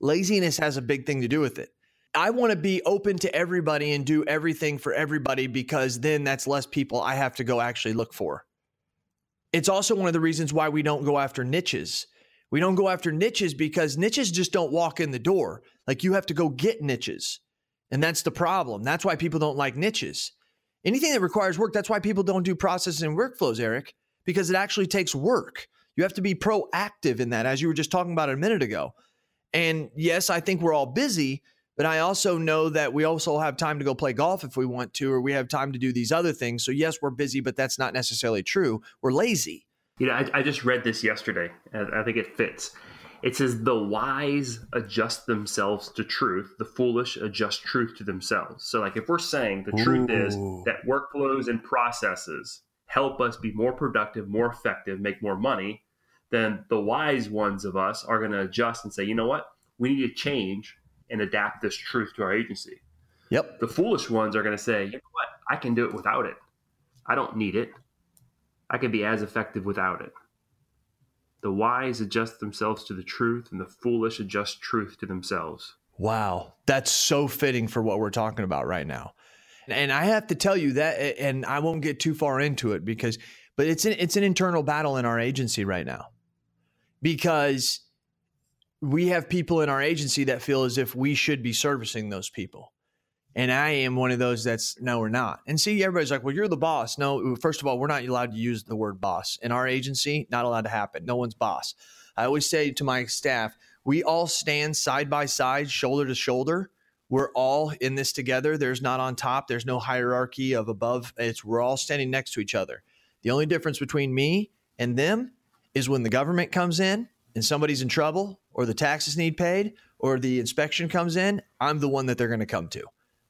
Laziness has a big thing to do with it. I want to be open to everybody and do everything for everybody because then that's less people I have to go actually look for. It's also one of the reasons why we don't go after niches. We don't go after niches because niches just don't walk in the door. Like you have to go get niches. And that's the problem. That's why people don't like niches. Anything that requires work, that's why people don't do processes and workflows, Eric, because it actually takes work. You have to be proactive in that, as you were just talking about a minute ago. And yes, I think we're all busy, but I also know that we also have time to go play golf if we want to, or we have time to do these other things. So, yes, we're busy, but that's not necessarily true. We're lazy.
You know, I, I just read this yesterday. And I think it fits. It says, The wise adjust themselves to truth, the foolish adjust truth to themselves. So, like, if we're saying the truth is that workflows and processes help us be more productive, more effective, make more money, then the wise ones of us are going to adjust and say, you know what? We need to change and adapt this truth to our agency.
Yep.
The foolish ones are going to say, you know what? I can do it without it. I don't need it. I can be as effective without it. The wise adjust themselves to the truth, and the foolish adjust truth to themselves.
Wow. That's so fitting for what we're talking about right now. And I have to tell you that, and I won't get too far into it because, but it's an, it's an internal battle in our agency right now because we have people in our agency that feel as if we should be servicing those people. And I am one of those that's no, we're not. And see, everybody's like, well, you're the boss. No, first of all, we're not allowed to use the word boss in our agency. Not allowed to happen. No one's boss. I always say to my staff, we all stand side by side, shoulder to shoulder. We're all in this together. There's not on top. There's no hierarchy of above. It's we're all standing next to each other. The only difference between me and them is when the government comes in and somebody's in trouble or the taxes need paid or the inspection comes in, I'm the one that they're going to come to.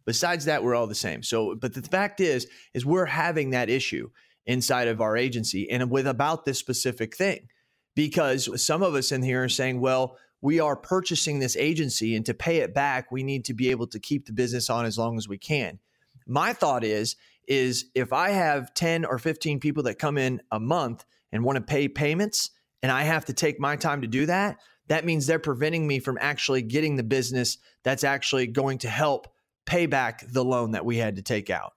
Besides that, we're all the same. So, but the fact is, is we're having that issue inside of our agency and with about this specific thing, because some of us in here are saying, well, we are purchasing this agency and to pay it back, we need to be able to keep the business on as long as we can. My thought is, is if I have 10 or 15 people that come in a month and want to pay payments and I have to take my time to do that, that means they're preventing me from actually getting the business that's actually going to help pay back the loan that we had to take out.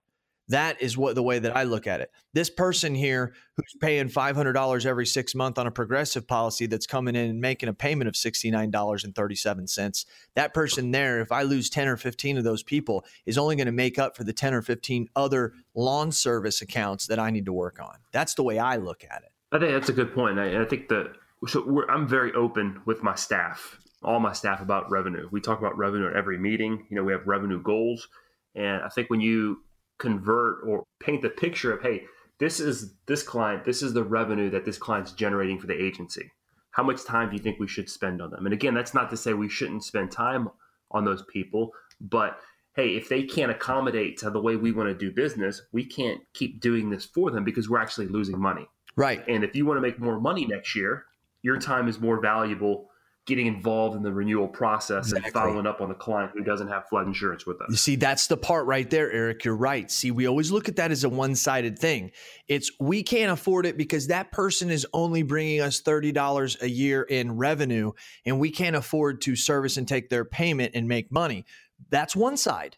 That is what the way that I look at it. This person here who's paying $500 every six months on a progressive policy that's coming in and making a payment of $69.37. That person there, if I lose 10 or 15 of those people, is only going to make up for the 10 or 15 other lawn service accounts that I need to work on. That's the way I look at it.
I think that's a good point. I, I think that so I'm very open with my staff, all my staff about revenue. We talk about revenue at every meeting. You know, we have revenue goals. And I think when you convert or paint the picture of hey this is this client this is the revenue that this client's generating for the agency. How much time do you think we should spend on them? And again that's not to say we shouldn't spend time on those people but hey if they can't accommodate to the way we want to do business we can't keep doing this for them because we're actually losing money.
Right.
And if you want to make more money next year your time is more valuable getting involved in the renewal process exactly. and following up on the client who doesn't have flood insurance with us.
You see, that's the part right there, Eric. You're right. See, we always look at that as a one sided thing. It's we can't afford it because that person is only bringing us $30 a year in revenue and we can't afford to service and take their payment and make money. That's one side.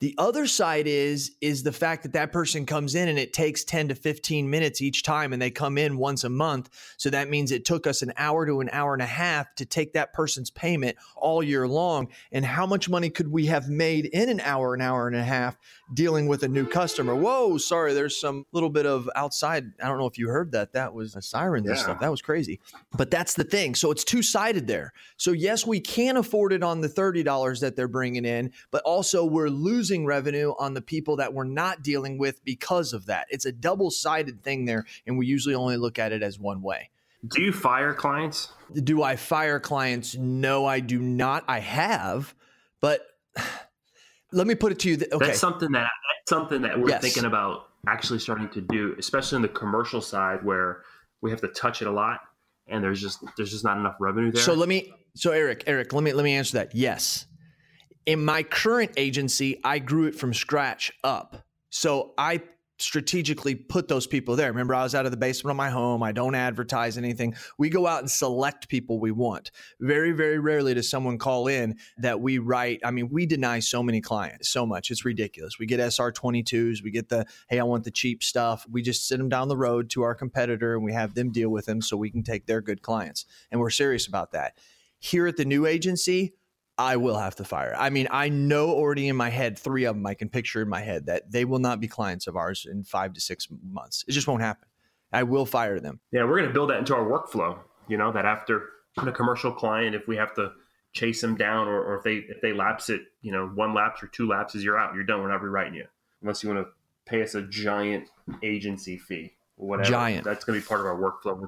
The other side is is the fact that that person comes in and it takes 10 to 15 minutes each time and they come in once a month. So that means it took us an hour to an hour and a half to take that person's payment all year long. And how much money could we have made in an hour, an hour and a half dealing with a new customer? Whoa, sorry, there's some little bit of outside. I don't know if you heard that. That was a siren yeah. stuff. That was crazy. But that's the thing. So it's two-sided there. So yes, we can afford it on the $30 that they're bringing in, but also we're losing losing revenue on the people that we're not dealing with because of that. It's a double sided thing there, and we usually only look at it as one way.
Do you fire clients?
Do I fire clients? No, I do not. I have, but let me put it to you. Th- okay,
that's something that that's something that we're yes. thinking about actually starting to do, especially in the commercial side where we have to touch it a lot and there's just there's just not enough revenue there.
So let me so Eric, Eric, let me let me answer that. Yes. In my current agency, I grew it from scratch up. So I strategically put those people there. Remember, I was out of the basement of my home. I don't advertise anything. We go out and select people we want. Very, very rarely does someone call in that we write. I mean, we deny so many clients so much. It's ridiculous. We get SR 22s, we get the, hey, I want the cheap stuff. We just send them down the road to our competitor and we have them deal with them so we can take their good clients. And we're serious about that. Here at the new agency, I will have to fire. I mean, I know already in my head, three of them I can picture in my head that they will not be clients of ours in five to six months. It just won't happen. I will fire them.
Yeah, we're going to build that into our workflow. You know, that after a commercial client, if we have to chase them down or, or if they if they lapse it, you know, one lapse or two lapses, you're out. You're done. We're not rewriting you unless you want to pay us a giant agency fee or whatever.
Giant.
That's going to be part of our workflow.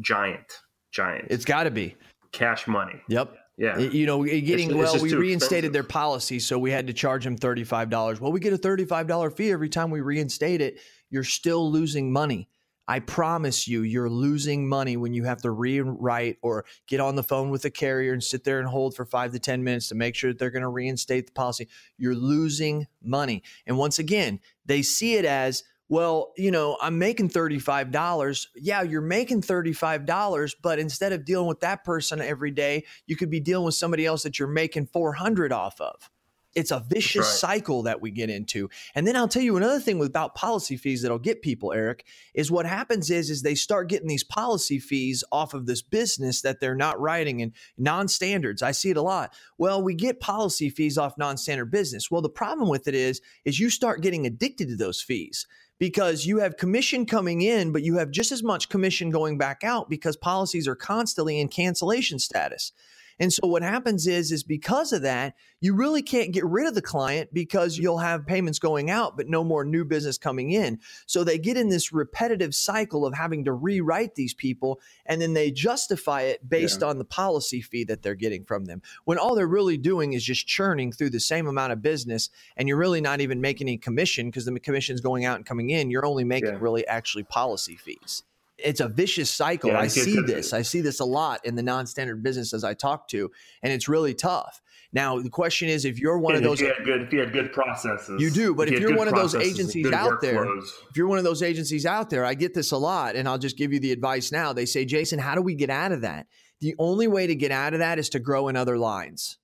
Giant, giant.
It's got to be
cash money.
Yep.
Yeah.
You know, getting,
It's- it's
well,
just
we reinstated
expensive.
their policy, so we had to charge them $35. Well, we get a $35 fee every time we reinstate it. You're still losing money. I promise you, you're losing money when you have to rewrite or get on the phone with the carrier and sit there and hold for five to 10 minutes to make sure that they're going to reinstate the policy. You're losing money. And once again, they see it as, well, you know, I'm making $35. Yeah, you're making $35, but instead of dealing with that person every day, you could be dealing with somebody else that you're making 400 off of. It's a vicious
right.
cycle that we get into. And then I'll tell you another thing about policy fees that'll get people, Eric, is what happens is is they start getting these policy fees off of this business that they're not writing in non-standards. I see it a lot. Well, we get policy fees off non-standard business. Well, the problem with it is is you start getting addicted to those fees because you have commission coming in, but you have just as much commission going back out because policies are constantly in cancellation status. And so what happens is is because of that, you really can't get rid of the client because you'll have payments going out but no more new business coming in. So they get in this repetitive cycle of having to rewrite these people and then they justify it based on the policy fee that they're getting from them. When all they're really doing is just churning through the same amount of business and you're really not even making any commission because the commission's going out and coming in, you're only making
Yeah.
really actually policy fees it's a vicious cycle.
Yeah,
I see this. I see this a lot in the non-standard businesses I talk to, and it's really tough. Now the question is, if you're one of those,
if you had good, if you had good processes,
You do, but if
you
you're one of those agencies out there- if you're one of those agencies out there, I get this a lot, and I'll just give you the advice now. They say, Jason, how do we get out of that? The only way to get out of that is to grow in other lines.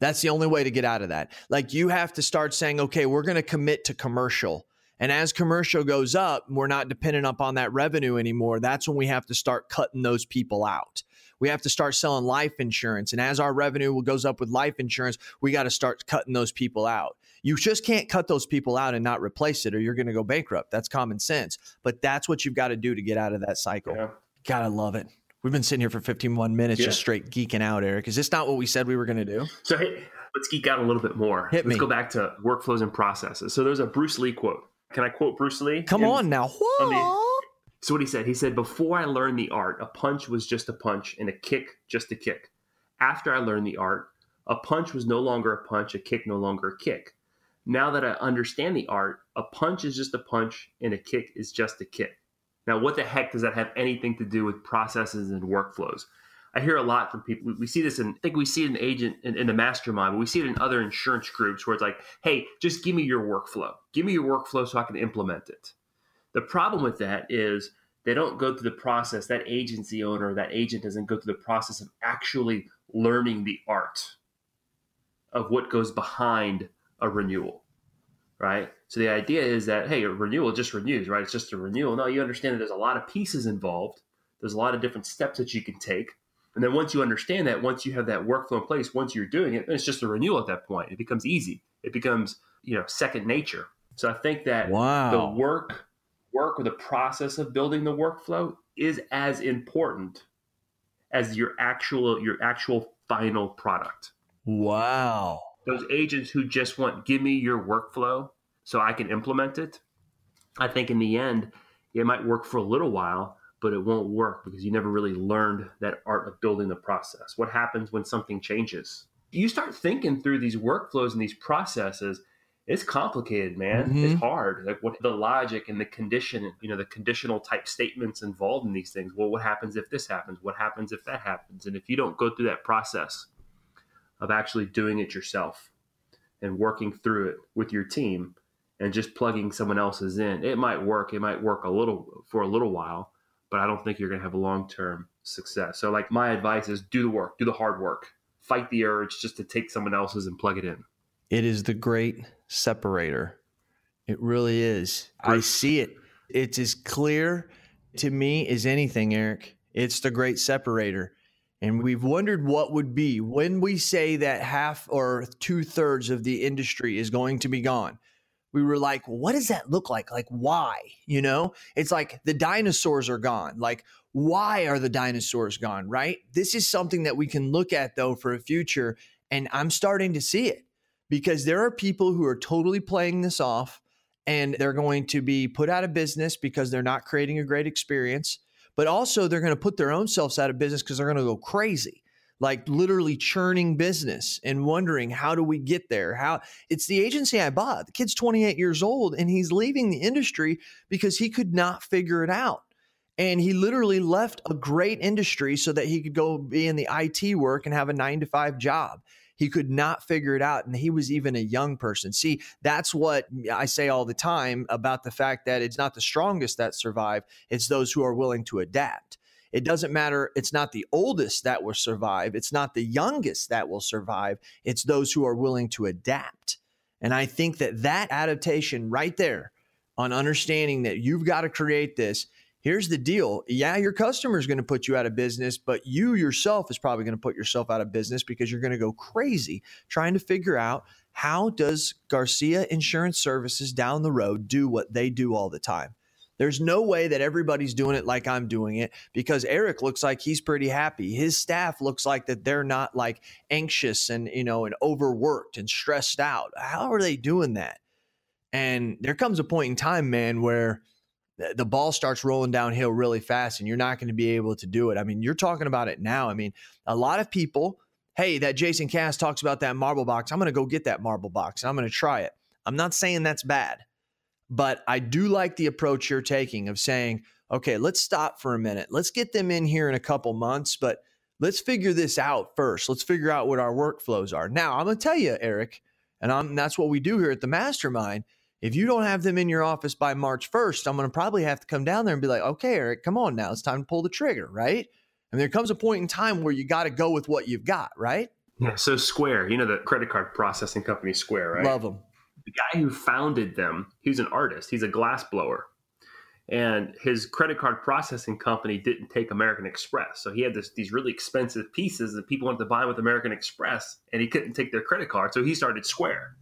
That's the only way to get out of that. Like you have to start saying, okay, we're going to commit to commercial. And as commercial goes up, we're not dependent upon that revenue anymore. That's when we have to start cutting those people out. We have to start selling life insurance. And as our revenue goes up with life insurance, we got to start cutting those people out. You just can't cut those people out and not replace it, or you're going to go bankrupt. That's common sense. But that's what you've got to do to get out of that cycle.
yeah.
God, I love it. We've been sitting here for 51 minutes
Yeah.
just straight geeking out, Eric. Is this not what we said we were going to do?
So hey, let's geek out a little bit more.
Hit
let's
me.
go back to workflows and processes. So there's a Bruce Lee quote. Can I quote Bruce Lee?
Come
In-
on now.
on the- So what he said, he said, before I learned the art, a punch was just a punch and a kick just a kick. After I learned the art, a punch was no longer a punch, a kick no longer a kick. Now that I understand the art, a punch is just a punch and a kick is just a kick. Now, what the heck does that have anything to do with processes and workflows? I hear a lot from people. We- see this in, I think we see it in agent in, in the mastermind, but we see it in other insurance groups where it's like, hey, just give me your workflow. Give me your workflow so I can implement it. The problem with that is they don't go through the process. That agency owner, that agent doesn't go through the process of actually learning the art of what goes behind a renewal, right? So the idea is that, hey, a renewal just renews, right? It's just a renewal. No, you understand that there's a lot of pieces involved. There's a lot of different steps that you can take. And then once you understand that, once you have that workflow in place, once you're doing it, it's just a renewal at that point. It becomes easy. It becomes, you know, second nature. So I think that
Wow.
the work work or the process of building the workflow is as important as your actual your actual final product
Wow.
those agents who just want give me your workflow so i can implement it i think in the end it might work for a little while but it won't work because you never really learned that art of building the process what happens when something changes you start thinking through these workflows and these processes it's complicated, man.
Mhm.
It's hard. Like what the logic and the condition, you know, the conditional type statements involved in these things. Well, what happens if this happens? What happens if that happens? And if you don't go through that process of actually doing it yourself and working through it with your team and just plugging someone else's in, it might work. It might work a little for a little while, but I don't think you're going to have a long-term success. So like my advice is do the work, do the hard work. Fight the urge just to take someone else's and plug it in.
It is the great separator. It really is. I see it. It's as clear to me as anything, Eric. It's the great separator. And we've wondered what would be when we say that half or two thirds of the industry is going to be gone. We were like, what does that look like? Like, why? You know, it's like the dinosaurs are gone. Like, why are the dinosaurs gone? Right? This is something that we can look at though for a future. And I'm starting to see it because there are people who are totally playing this off and they're going to be put out of business because they're not creating a great experience. But also, they're going to put their own selves out of business because they're going to go crazy, like literally churning business and wondering, how do we get there? How it's the agency I bought. The kid's 28 years old and he's leaving the industry because he could not figure it out. And he literally left a great industry so that he could go be in the IT work and have a nine to five job. He could not figure it out. And he was even a young person. See, that's what I say all the time about the fact that it's not the strongest that survive, it's those who are willing to adapt. It doesn't matter. It's not the oldest that will survive. It's not the youngest that will survive. It's those who are willing to adapt. And I think that that adaptation right there on understanding that you've got to create this here's the deal. Yeah, your customer is going to put you out of business, but you yourself is probably going to put yourself out of business because you're going to go crazy trying to figure out how does Garcia Insurance Services down the road do what they do all the time. There's no way that everybody's doing it like I'm doing it because Eric looks like he's pretty happy. His staff looks like that they're not like anxious and you know and overworked and stressed out. How are they doing that? And there comes a point in time, man, where the ball starts rolling downhill really fast and you're not going to be able to do it. I mean, you're talking about it now. I mean, a lot of people, hey, that Jason Cass talks about that MarbleBox. I'm going to go get that MarbleBox and I'm going to try it. I'm not saying that's bad, but I do like the approach you're taking of saying, okay, let's stop for a minute. Let's get them in here in a couple months, but let's figure this out first. Let's figure out what our workflows are. Now, I'm going to tell you, Eric, and I'm, that's what we do here at the mastermind. If you don't have them in your office by March 1st, I'm going to probably have to come down there and be like, okay, Eric, come on now. It's time to pull the trigger, right? And there comes a point in time where you got to go with what you've got, right?
Yeah. So Square, you know the credit card processing company Square, right?
Love them.
The guy who founded them, he's an artist. He's a glass blower. And his credit card processing company didn't take American Express. So he had this, these really expensive pieces that people wanted to buy with American Express, and he couldn't take their credit card. So he started Square.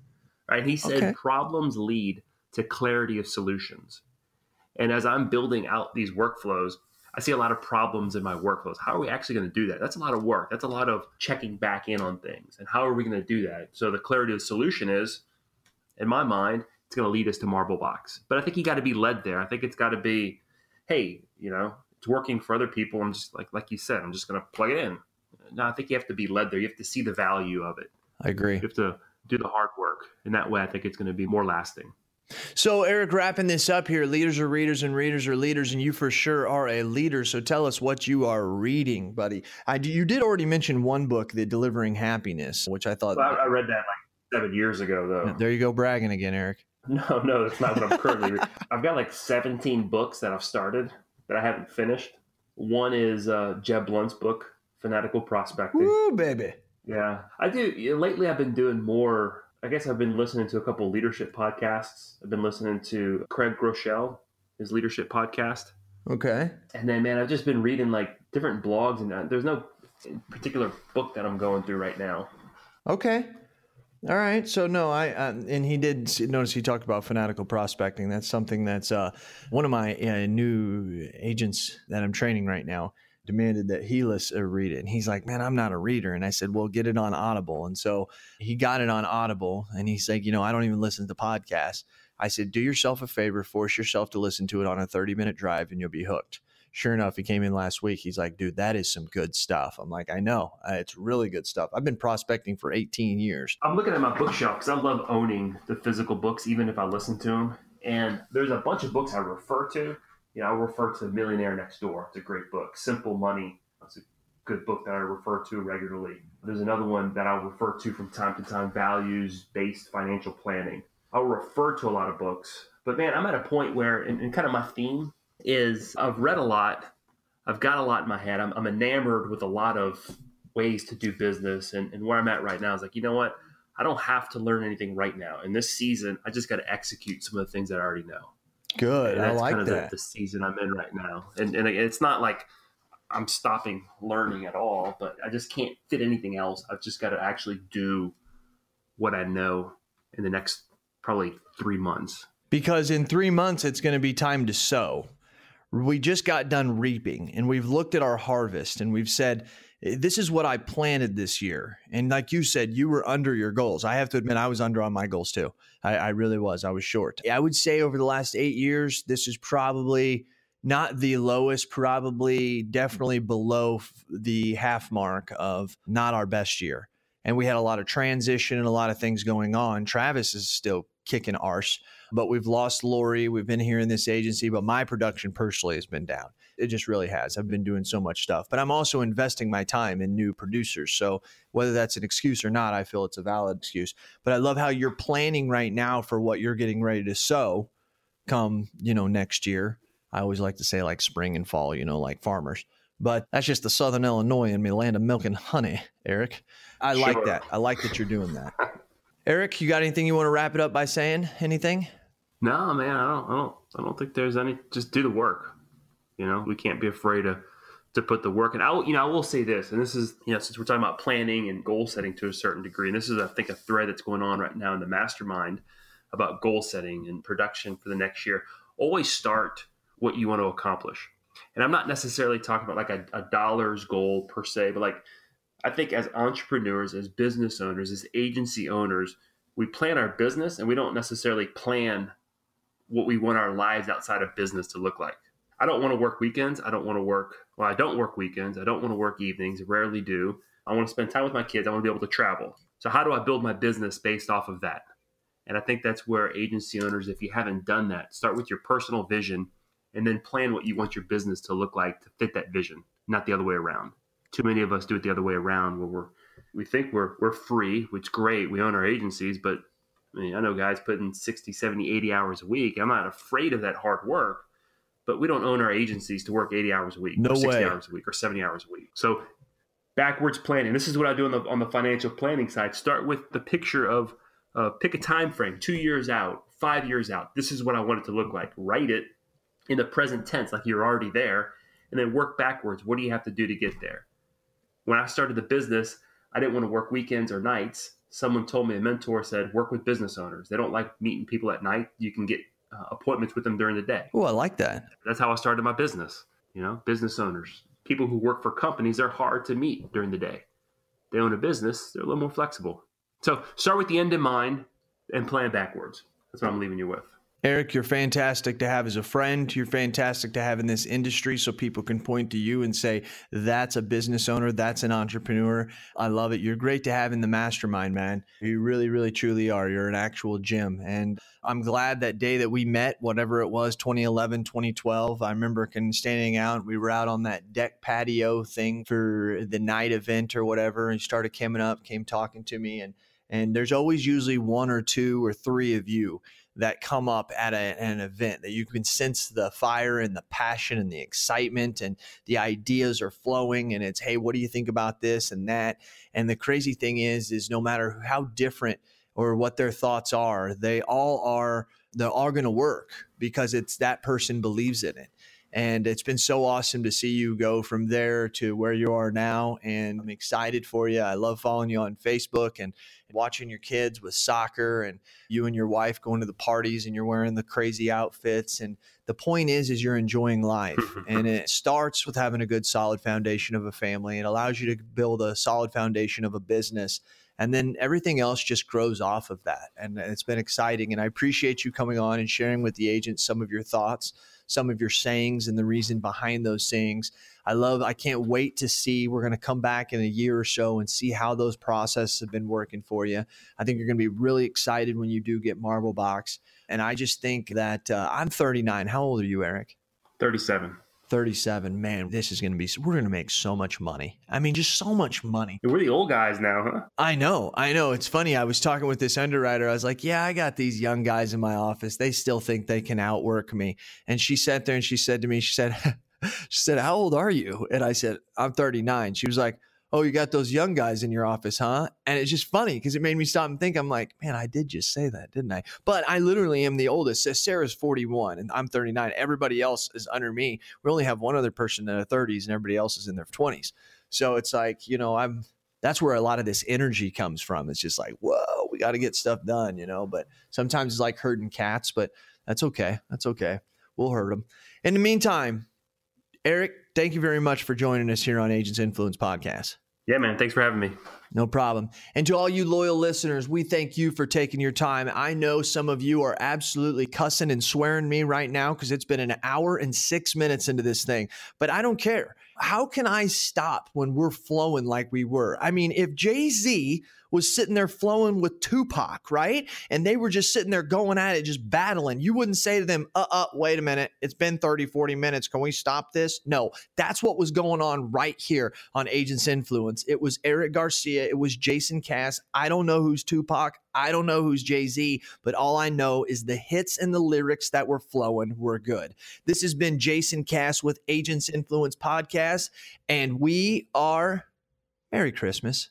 Right? He said
Okay.
problems lead to clarity of solutions. And as I'm building out these workflows, I see a lot of problems in my workflows. How are we actually going to do that? That's a lot of work. That's a lot of checking back in on things. And how are we going to do that? So the clarity of the solution is, in my mind, it's going to lead us to MarbleBox. But I think you got to be led there. I think it's got to be, hey, you know, it's working for other people. I'm just like like you said, I'm just going to plug it in. No, I think you have to be led there. You have to see the value of it.
I agree.
You have to do the hard work. And that way, I think it's going to be more lasting.
So, Eric, wrapping this up here, leaders are readers and readers are leaders, and you for sure are a leader. So, tell us what you are reading, buddy. I, you did already mention one book, The Delivering Happiness, which I thought.
Well, I, I read that like seven years ago, though.
there you go, bragging again, Eric.
No, no, that's not what I'm currently reading. I've got like 17 books that I've started that I haven't finished. One is uh, Jeb Blount's book, Fanatical Prospecting.
Woo, baby.
Yeah, I do. Lately, I've been doing more. I guess I've been listening to a couple leadership podcasts. I've been listening to Craig Groeschel, his leadership podcast.
Okay.
And then, man, I've just been reading like different blogs, and uh, there's no particular book that I'm going through right now.
Okay. All right. So no, I uh, and he did notice he talked about fanatical prospecting. That's something that's uh, one of my uh, new agents that I'm training right now demanded that he listen, uh, read it, and he's like, "Man, I'm not a reader." And I said, "Well, get it on Audible." And so he got it on Audible, and he's like, "You know, I don't even listen to podcasts." I said, "Do yourself a favor, force yourself to listen to it on a 30 minute drive, and you'll be hooked." Sure enough, he came in last week. He's like, dude, that is some good stuff. I'm like, I know. Uh, it's really good stuff. I've been prospecting for 18 years.
I'm looking at my bookshelf because I love owning the physical books, even if I listen to them. And there's a bunch of books I refer to. You know, I refer to Millionaire Next Door. It's a great book. Simple Money. It's a good book that I refer to regularly. There's another one that I'll refer to from time to time Values Based Financial Planning. I'll refer to a lot of books, but man, I'm at a point where, and, and kind of my theme is I've read a lot, I've got a lot in my head, I'm, I'm enamored with a lot of ways to do business. And, and where I'm at right now is like, you know what? I don't have to learn anything right now. In this season, I just got to execute some of the things that I already know.
Good. I like
kind of
that.
The, the season I'm in right now. And, and it's not like I'm stopping learning at all, but I just can't fit anything else. I've just got to actually do what I know in the next probably three months.
Because in three months, it's going to be time to sow. We just got done reaping and we've looked at our harvest and we've said, this is what I planted this year. And like you said, you were under your goals. I have to admit, I was under on my goals too. I, I really was. I was short. I would say over the last eight years, this is probably not the lowest, probably definitely below the half mark of not our best year. And we had a lot of transition and a lot of things going on. Travis is still kicking arse, but we've lost Lori. We've been here in this agency, but my production personally has been down. It just really has. I've been doing so much stuff, but I'm also investing my time in new producers. So whether that's an excuse or not, I feel it's a valid excuse. But I love how you're planning right now for what you're getting ready to sow come, you know, next year. I always like to say like spring and fall, you know, like farmers. But that's just the Southern Illinois and me land of milk and honey, Eric. I sure. like that. I like that you're doing that. Eric, you got anything you want to wrap it up by saying? Anything?
No, man, I don't I don't I don't think there's any just do the work. You know, we can't be afraid to to put the work. And I, you know, I will say this, and this is, you know, since we're talking about planning and goal setting to a certain degree, and this is, I think, a thread that's going on right now in the mastermind about goal setting and production for the next year. Always start what you want to accomplish. And I'm not necessarily talking about like a, a dollars goal per se, but like I think as entrepreneurs, as business owners, as agency owners, we plan our business and we don't necessarily plan what we want our lives outside of business to look like. I don't want to work weekends. I don't want to work, well, I don't work weekends. I don't want to work evenings. Rarely do. I want to spend time with my kids. I want to be able to travel. So, how do I build my business based off of that? And I think that's where agency owners, if you haven't done that, start with your personal vision and then plan what you want your business to look like to fit that vision, not the other way around. Too many of us do it the other way around where we're we think we're we're free, which is great. We own our agencies, but I mean, I know guys putting 60, 70, 80 hours a week. I'm not afraid of that hard work, but we don't own our agencies to work 80 hours a week,
no
or 60
way.
hours a week, or 70 hours a week. So backwards planning. This is what I do on the on the financial planning side. Start with the picture of uh, pick a time frame, two years out, five years out. This is what I want it to look like. Write it in the present tense, like you're already there, and then work backwards. What do you have to do to get there? When I started the business, I didn't want to work weekends or nights. Someone told me, a mentor said, work with business owners. They don't like meeting people at night. You can get uh, appointments with them during the day.
Oh, I like that.
That's how I started my business. You know, business owners, people who work for companies, they're hard to meet during the day. They own a business, they're a little more flexible. So start with the end in mind and plan backwards. That's what I'm leaving you with.
Eric, you're fantastic to have as a friend. You're fantastic to have in this industry so people can point to you and say, that's a business owner, that's an entrepreneur. I love it. You're great to have in the mastermind, man. You really, really, truly are. You're an actual gem. And I'm glad that day that we met, whatever it was, 2011, 2012, I remember standing out. We were out on that deck patio thing for the night event or whatever. And you started coming up, came talking to me. And, and there's always usually one or two or three of you that come up at a, an event that you can sense the fire and the passion and the excitement and the ideas are flowing and it's hey what do you think about this and that? And the crazy thing is is no matter how different or what their thoughts are they all are they're all going to work because it's that person believes in it and it's been so awesome to see you go from there to where you are now. And I'm excited for you. I love following you on Facebook and watching your kids with soccer and you and your wife going to the parties and you're wearing the crazy outfits. And the point is, is you're enjoying life. and it starts with having a good, solid foundation of a family. It allows you to build a solid foundation of a business and then everything else just grows off of that and it's been exciting and i appreciate you coming on and sharing with the agents some of your thoughts some of your sayings and the reason behind those sayings. I love, I can't wait to see. We're going to come back in a year or so and see how those processes have been working for you. I think you're going to be really excited when you do get MarbleBox. And I just think that uh, I'm 39. How old are you, Eric?
37.
37. Man, this is going to be, we're going to make so much money. I mean, just so much money.
We're the old guys now, huh?
I know. I know. It's funny. I was talking with this underwriter. I was like, yeah, I got these young guys in my office. They still think they can outwork me. And she sat there and she said to me, she said, she said, how old are you? And I said, I'm 39. She was like, oh, you got those young guys in your office, huh? And it's just funny because it made me stop and think. I'm like, man, I did just say that, didn't I? But I literally am the oldest. Sarah's 41 and I'm 39. Everybody else is under me. We only have one other person in their 30s and everybody else is in their 20s. So it's like, you know, I'm that's where a lot of this energy comes from. It's just like, whoa, we got to get stuff done, you know. But sometimes it's like herding cats, but that's okay. That's okay. We'll herd them. In the meantime, Eric, thank you very much for joining us here on Agents Influence Podcast.
Yeah, man. Thanks for having me.
No problem. And to all you loyal listeners, we thank you for taking your time. I know some of you are absolutely cussing and swearing me right now because it's been an hour and six minutes into this thing, but I don't care. How can I stop when we're flowing like we were? I mean, if Jay Z was sitting there flowing with Tupac, right? And they were just sitting there going at it, just battling. You wouldn't say to them, uh uh, wait a minute. It's been 30, 40 minutes. Can we stop this? No, that's what was going on right here on Agents Influence. It was Eric Garcia, it was Jason Cass. I don't know who's Tupac. I don't know who's Jay Z, but all I know is the hits and the lyrics that were flowing were good. This has been Jason Cass with Agents Influence Podcast, and we are Merry Christmas.